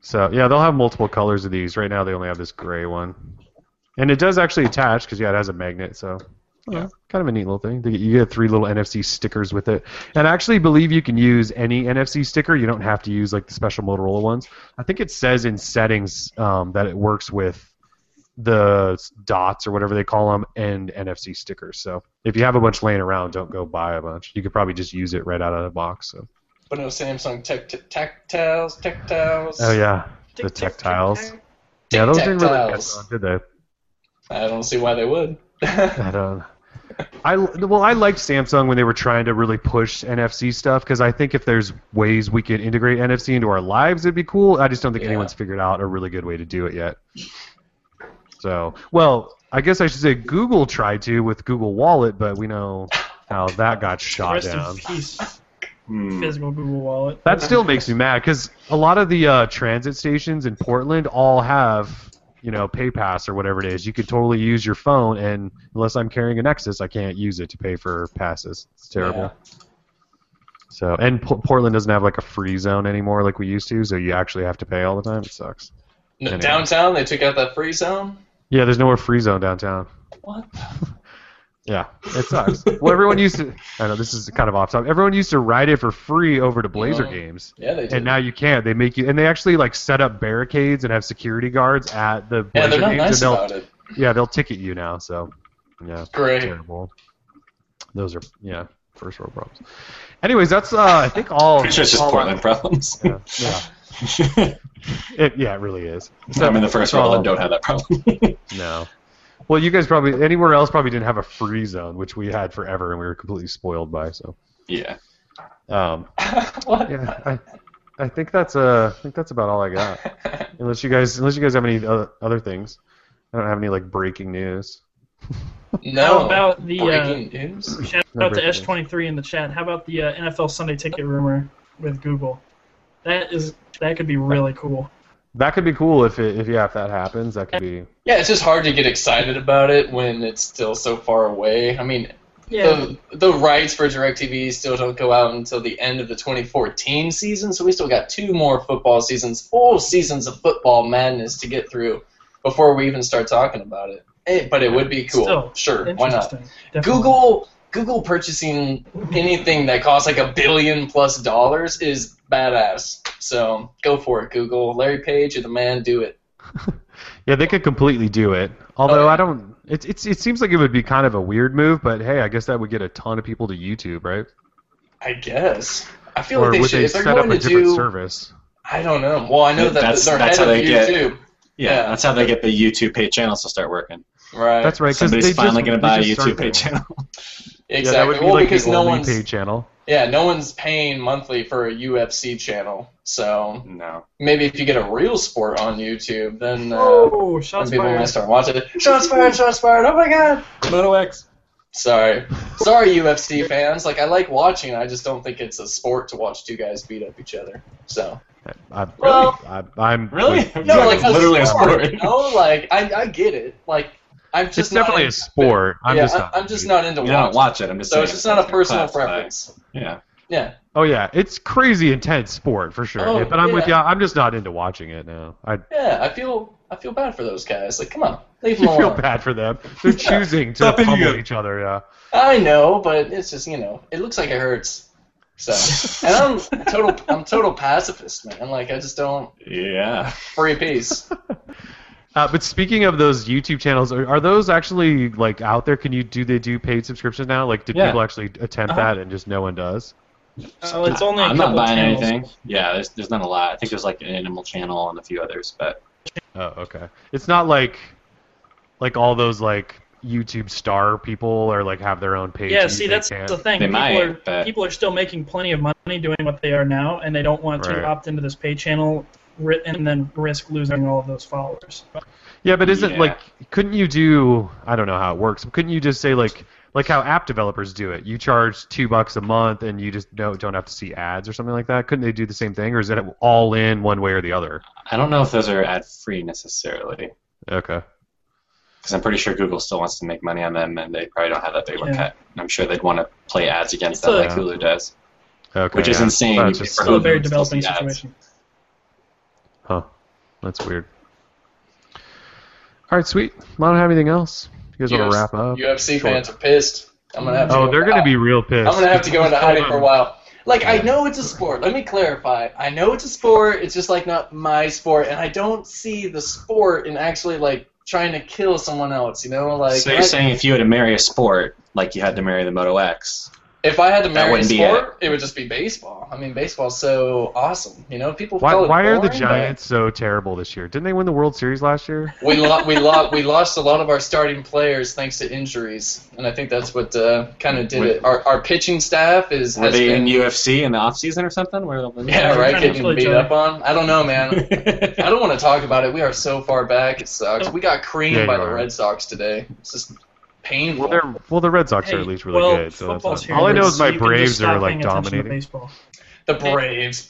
So yeah, they'll have multiple colors of these. Right now, they only have this gray one, and it does actually attach because yeah, it has a magnet. So Yeah. yeah, kind of a neat little thing. You get three little NFC stickers with it, and I actually believe you can use any NFC sticker. You don't have to use like the special Motorola ones. I think it says in settings um, that it works with the dots or whatever they call them and NFC stickers. So if you have a bunch laying around, don't go buy a bunch. You could probably just use it right out of the box. So. But no Samsung tech tactiles, tactiles. Oh yeah, the tactiles. Yeah, those didn't really Tic-tac-tiles. catch on, did they? I don't see why they would. I don't. I well, I liked Samsung when they were trying to really push NFC stuff because I think if there's ways we could integrate NFC into our lives, it'd be cool. I just don't think Yeah. anyone's figured out a really good way to do it yet. So, well, I guess I should say Google tried to with Google Wallet, but we know how that got shot Rest down. in peace, Hmm. physical Google Wallet. That still makes me mad because a lot of the uh, transit stations in Portland all have, you know, PayPass or whatever it is. You could totally use your phone, and unless I'm carrying a Nexus, I can't use it to pay for passes. It's terrible. So, and P- Portland doesn't have like a free zone anymore like we used to, so you actually have to pay all the time. It sucks. No, Anyway. Downtown, they took out that free zone. Yeah, there's no more free zone downtown. What? Yeah, it sucks. well, everyone used to. I know this is kind of off topic. Everyone used to ride it for free over to Blazer games. Yeah, they did. And now you can't. They make you, and they actually like set up barricades and have security guards at the yeah, they're not games, nice and they'll, about it. yeah, they'll ticket you now. So, yeah, Great. terrible. Those are, yeah, first world problems. Anyways, that's uh, I think all. Pretty sure it's just all- Portland problems. Yeah, yeah. It, yeah, it really is. So, I'm in the first that's world and don't have that problem. No. Well, you guys probably anywhere else probably didn't have a free zone, which we had forever, and we were completely spoiled by. So, yeah. um, what? yeah, I, I think that's uh, I think that's about all I got. Unless you guys, unless you guys have any other, other things, I don't have any like breaking news. no. How about the uh, breaking news? shout No out to S23 in the chat? How about the uh, NFL Sunday Ticket rumor with Google? That is that could be really cool. That could be cool if it, if yeah, if that happens, that could be. Yeah, it's just hard to get excited about it when it's still so far away. I mean, Yeah, the the rights for DirecTV still don't go out until the end of the 2014 season, so we still got two more football seasons, full seasons of football madness to get through before we even start talking about it. Eh, but it would be cool, Still, sure, why not? Definitely. Google Google purchasing anything that costs like a billion plus dollars is badass. So go for it, Google. Larry Page, you're the man. Do it. Yeah, they could completely do it. Although oh, yeah. I don't. It, it's it seems like it would be kind of a weird move, but hey, I guess that would get a ton of people to YouTube, right? I guess. I feel Or like they would should. they if they're set up going a to different do, service? I don't know. Well, I know that That's- they're that's head how of they get- YouTube. yeah. Yeah. That's how they get the YouTube paid channels to start working. Right. That's right. Somebody's they finally going to buy a YouTube started paid it. channel. Exactly. Yeah, that would be well, like because the no only one's paid channel. yeah, no one's paying monthly for a UFC channel. So No. maybe if you get a real sport on YouTube, then uh, Oh, then shots people might fired. start watching it. Shots fired! Shots fired! Oh my god! Moto X. Sorry, sorry, UFC fans. Like I like watching. I just don't think it's a sport to watch two guys beat up each other. So I, Well- I, I'm Really? with- no, Yeah, like literally a sport. You know, like I, I get it. Like I'm just It's not definitely a sport. I'm yeah, just I- not. I'm just not into You don't watching. watch it. I'm just So it's just not a personal preference. Yeah. Yeah. Oh yeah, it's crazy intense sport for sure. Oh, but I'm with you. yeah. I'm just not into watching it now. I Yeah, I feel I feel bad for those guys. Like, come on, leave them alone. you feel bad for them. They're choosing to Stop pummel you- each other. Yeah. I know, but it's just you know, it looks like it hurts. So, and I'm total I'm total pacifist, man. Like I just don't Yeah. free peace. Uh, but speaking of those YouTube channels, are, are those actually like out there? Can you do they do paid subscriptions now? Like, did Yeah. people actually attempt Uh-huh. that and just no one does? Oh, it's only a I'm not buying channels. anything. Yeah, there's, there's not a lot. I think there's like an Animal Channel and a few others, but Oh, okay. It's not like like all those like YouTube star people or like have their own page. Yeah, see, that's can't. the thing. They people might, are but- people are still making plenty of money doing what they are now, and they don't want to opt into this pay channel ri- and then risk losing all of those followers. Yeah, but isn't Yeah. like couldn't you do? I don't know how it works. But couldn't you just say like like how app developers do it? You charge two bucks a month and you just don't don't have to see ads or something like that. Couldn't they do the same thing, or is it all in one way or the other? I don't know if those are ad free necessarily. Okay. Because I'm pretty sure Google still wants to make money on them, and they probably don't have that big of a Yeah. cut. And I'm sure they'd want to play ads against It's them a- like Hulu does. Okay. Which is yeah. insane. Well, You it's just- for Still a very developing situation. ads. Situation. Huh. That's weird. All right, sweet. I don't have anything else. You guys want to wrap up? UFC Sure. fans are pissed. I'm gonna have to. Oh, go they're gonna hi- be real pissed. I'm gonna have to go into hiding for a while. Like I know it's a sport. Let me clarify. I know it's a sport. It's just like not my sport, and I don't see the sport in actually like trying to kill someone else. You know, like so you're I- saying if you had to marry a sport, like you had to marry the Moto X, if I had to marry a sport, it would just be baseball. I mean, baseball's so awesome. You know, people Why, call it why are the boring, but- Giants so terrible this year? Didn't they win the World Series last year? we lo- we lo- we lost a lot of our starting players thanks to injuries, and I think that's what uh, kind of did Were- it. Our, our pitching staff is were has they been in UFC in the off season or something? Where yeah they're right getting beat up on. I don't know, man. I don't want to talk about it. We are so far back. It sucks. We got creamed Yeah, by you the. Red Sox today. It's just painful. Well, they're well, the Red Sox are at least really well, good. So that's not, all I know is my so you can just Braves are like paying dominating, the Braves.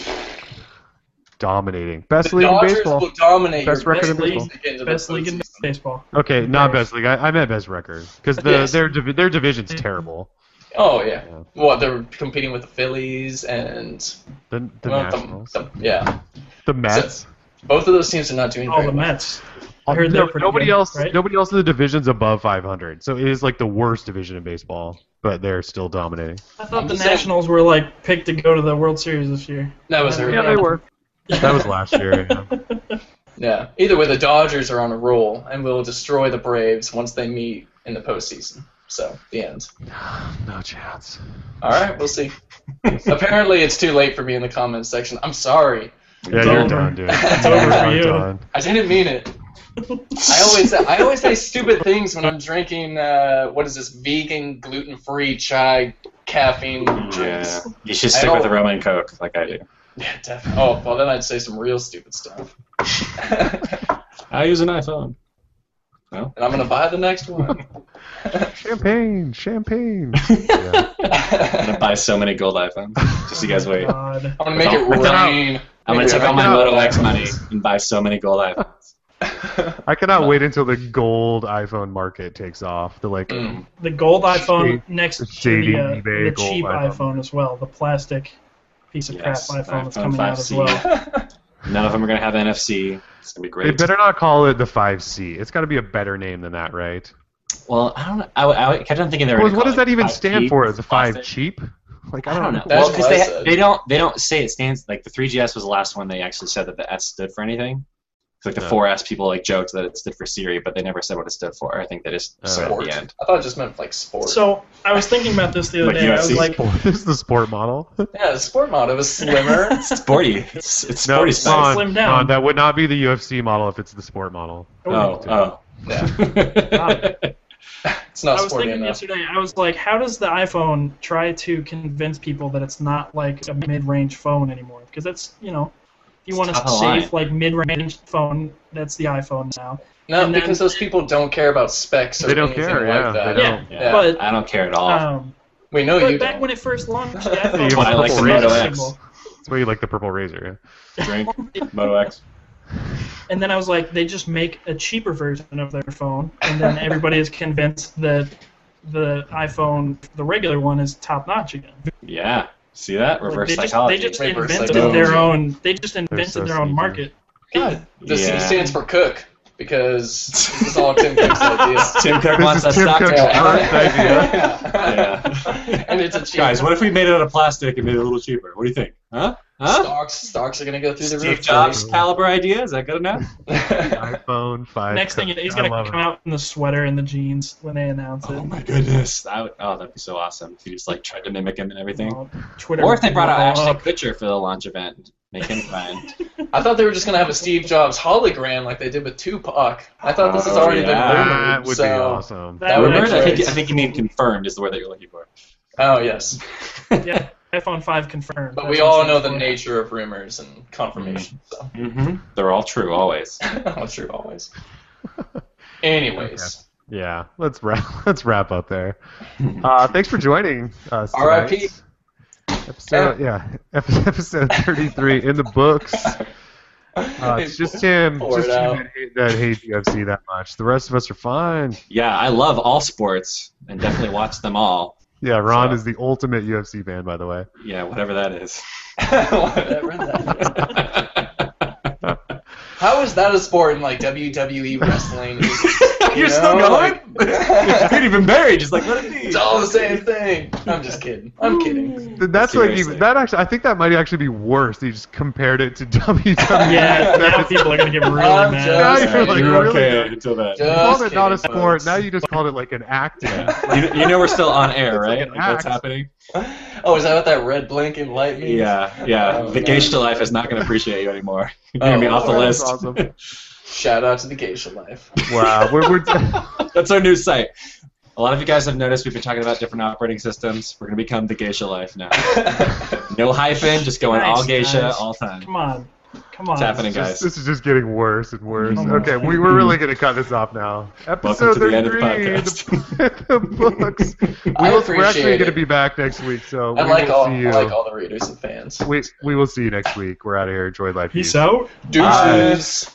dominating. Best The league in baseball. will dominate Best your record in baseball. league to get into the Best league in baseball. Okay, not best league. I, I meant best record because the Yes. their divi- their division's terrible. Oh yeah. Yeah. Well, they're competing with the Phillies and The the well, Nationals, the, the, yeah. the Mets. Both of those teams are not doing Oh, very the well. Mets. I heard No- they're nobody good, else. right? Nobody else in the division's above 500. So it is like the worst division in baseball, but they're still dominating. I thought I'm the just saying- Nationals were like picked to go to the World Series this year. That was Yeah, their Yeah, they were. That was last year. yeah. Yeah. Either way, the Dodgers are on a roll and will destroy the Braves once they meet in the postseason. So the end. No chance. All right, we'll see. Apparently, it's too late for me in the comments section. I'm sorry. Yeah, It's you're over. done, dude. It's over for you. done. I didn't mean it. I always I always say stupid things when I'm drinking. Uh, what is this? Vegan, gluten-free chai, caffeine Yeah. You should I stick with don't- the rum and coke like I do. Yeah, definitely. Oh, well, then I'd say some real stupid stuff. I use an iPhone. And I'm gonna buy the next one. Champagne, champagne. yeah. I'm gonna buy so many gold iPhones. Just you guys wait. God. I'm gonna make it rain. I'm gonna take all my Moto X money and buy so many gold iPhones. I cannot wait until the gold iPhone market takes off. The like, Mm. The gold iPhone Shady- next to shady the, uh, the cheap iPhone. iPhone. as well. The plastic piece of Yes, crap iPhone that's iPhone coming out as well. None of them are gonna have NFC. It's gonna be great. they better not call it the 5C. It's got to be a better name than that, right? Well, I don't know. I, I, I kept on thinking they were. Well, what does that even 5G, stand for? Is a five cheap? Like I don't know. That's well, because what I they they don't they don't say it stands like the 3GS was the last one they actually said that the S stood for anything. So, like the No. 4S people like joked that it stood for Siri, but they never said what it stood for. I think they just Oh. said at Sport. the end. I thought it just meant like sport. So I was thinking about this the other Like day. I was like, Sport, this is the sport model. yeah, the sport model It was slimmer. It's sporty. It's, it's no, sporty it's spice. Ron, Slim down. Ron, that would not be the UFC model if it's the sport model. Oh, oh. yeah, oh. it's not I was sporty thinking enough. yesterday. I was like, how does the iPhone try to convince people that it's not like a mid-range phone anymore? Because that's you know, if you want a top line. safe like mid-range phone, that's the iPhone now. No, and then- because those people don't care about specs or They don't anything care, like yeah, that. they Yeah, don't. Yeah, But- I don't care at all. Um, We know but you back don't. when it first launched, the iPhone have I like the Moto. X. That's why you like the purple RAZR. Drink Moto X. And then I was like, they just make a cheaper version of their phone, and then everybody is convinced that the iPhone, the regular one, is top notch again. Yeah. See that Like, reverse they just, psychology. they just Reverse invented psychology. their own. They just invented so their own sneaky. market. God, the C stands for cook because this is all Tim Cook's idea. Tim Cook This wants is that Tim stock. Cook's Yeah. first. Yeah. and it's a cheap. Guys, what if we made it out of plastic and made it a little cheaper? What do you think? Huh? Huh? stocks stocks are gonna go through the Steve roof. Jobs caliber idea? Is that good enough? iPhone 5. Next thing, he's gonna come it. out in the sweater and the jeans when they announce it. Oh my goodness. That would, oh, that'd be so awesome if you just like tried to mimic him and everything. Oh, Twitter. Or if they brought out would Ashton. Oh. Kutcher for the launch event, make him fine. I thought they were just gonna have a Steve Jobs hologram like they did with Tupac. I thought this has Oh, already yeah. been That would so. be awesome. That would Rumored? I think I think you mean confirmed is the word that you're looking for. Oh yes, Yeah, iPhone 5 confirmed. but we all know the nature of rumors and confirmation. So Mm-hmm. They're all true always. I'm sure always. Anyways, Yeah, let's wrap. Let's wrap up there. Uh, thanks for joining us. tonight. R.I.P.. Episode, yeah, episode 33 in the books. Uh, it's just him, just him out. that, hate, that hates UFC that much. The rest of us are fine. Yeah, I love all sports and definitely watch them all. Yeah, Ron So- is the ultimate UFC fan, by the way. Yeah, whatever that is. Whatever that is. How is that a sport in like WWE wrestling? You You're still going? like- Can't even marry. Just like let it be. it's all the same thing. I'm just kidding. I'm kidding. Th- That's like Seriously. even, that actually. I think that might actually be worse. He just compared it to WWE. Yeah, now people are gonna get really I'm mad. Yeah, just- you're like, You're really okay good. until then. You called Just it not a sport. folks. Now you just called it like an acting. You, you know we're still on air, It's like right? an Like, what's happening? Oh, is that what that red blinking light means? Yeah, yeah. Oh, the no. geisha life is not going to appreciate you anymore. You're Oh, going to be off the Lord, list. awesome. Shout out to the geisha life. Wow, we're, we're That's our new site. A lot of you guys have noticed we've been talking about different operating systems. We're going to become the geisha life now. No hyphen, just going all geisha guys. all time. Come on, come on. It's happening, Just- guys. this is just getting worse and worse. Come. Okay, we, we're really going to cut this off now. Episode Welcome to the end of the podcast. the, the books. We I will, we're actually going to be back next week, so I we like will all see you. I like all the readers and fans. we, we will see you next week. We're out of here. Enjoy life. Peace out. Deuces.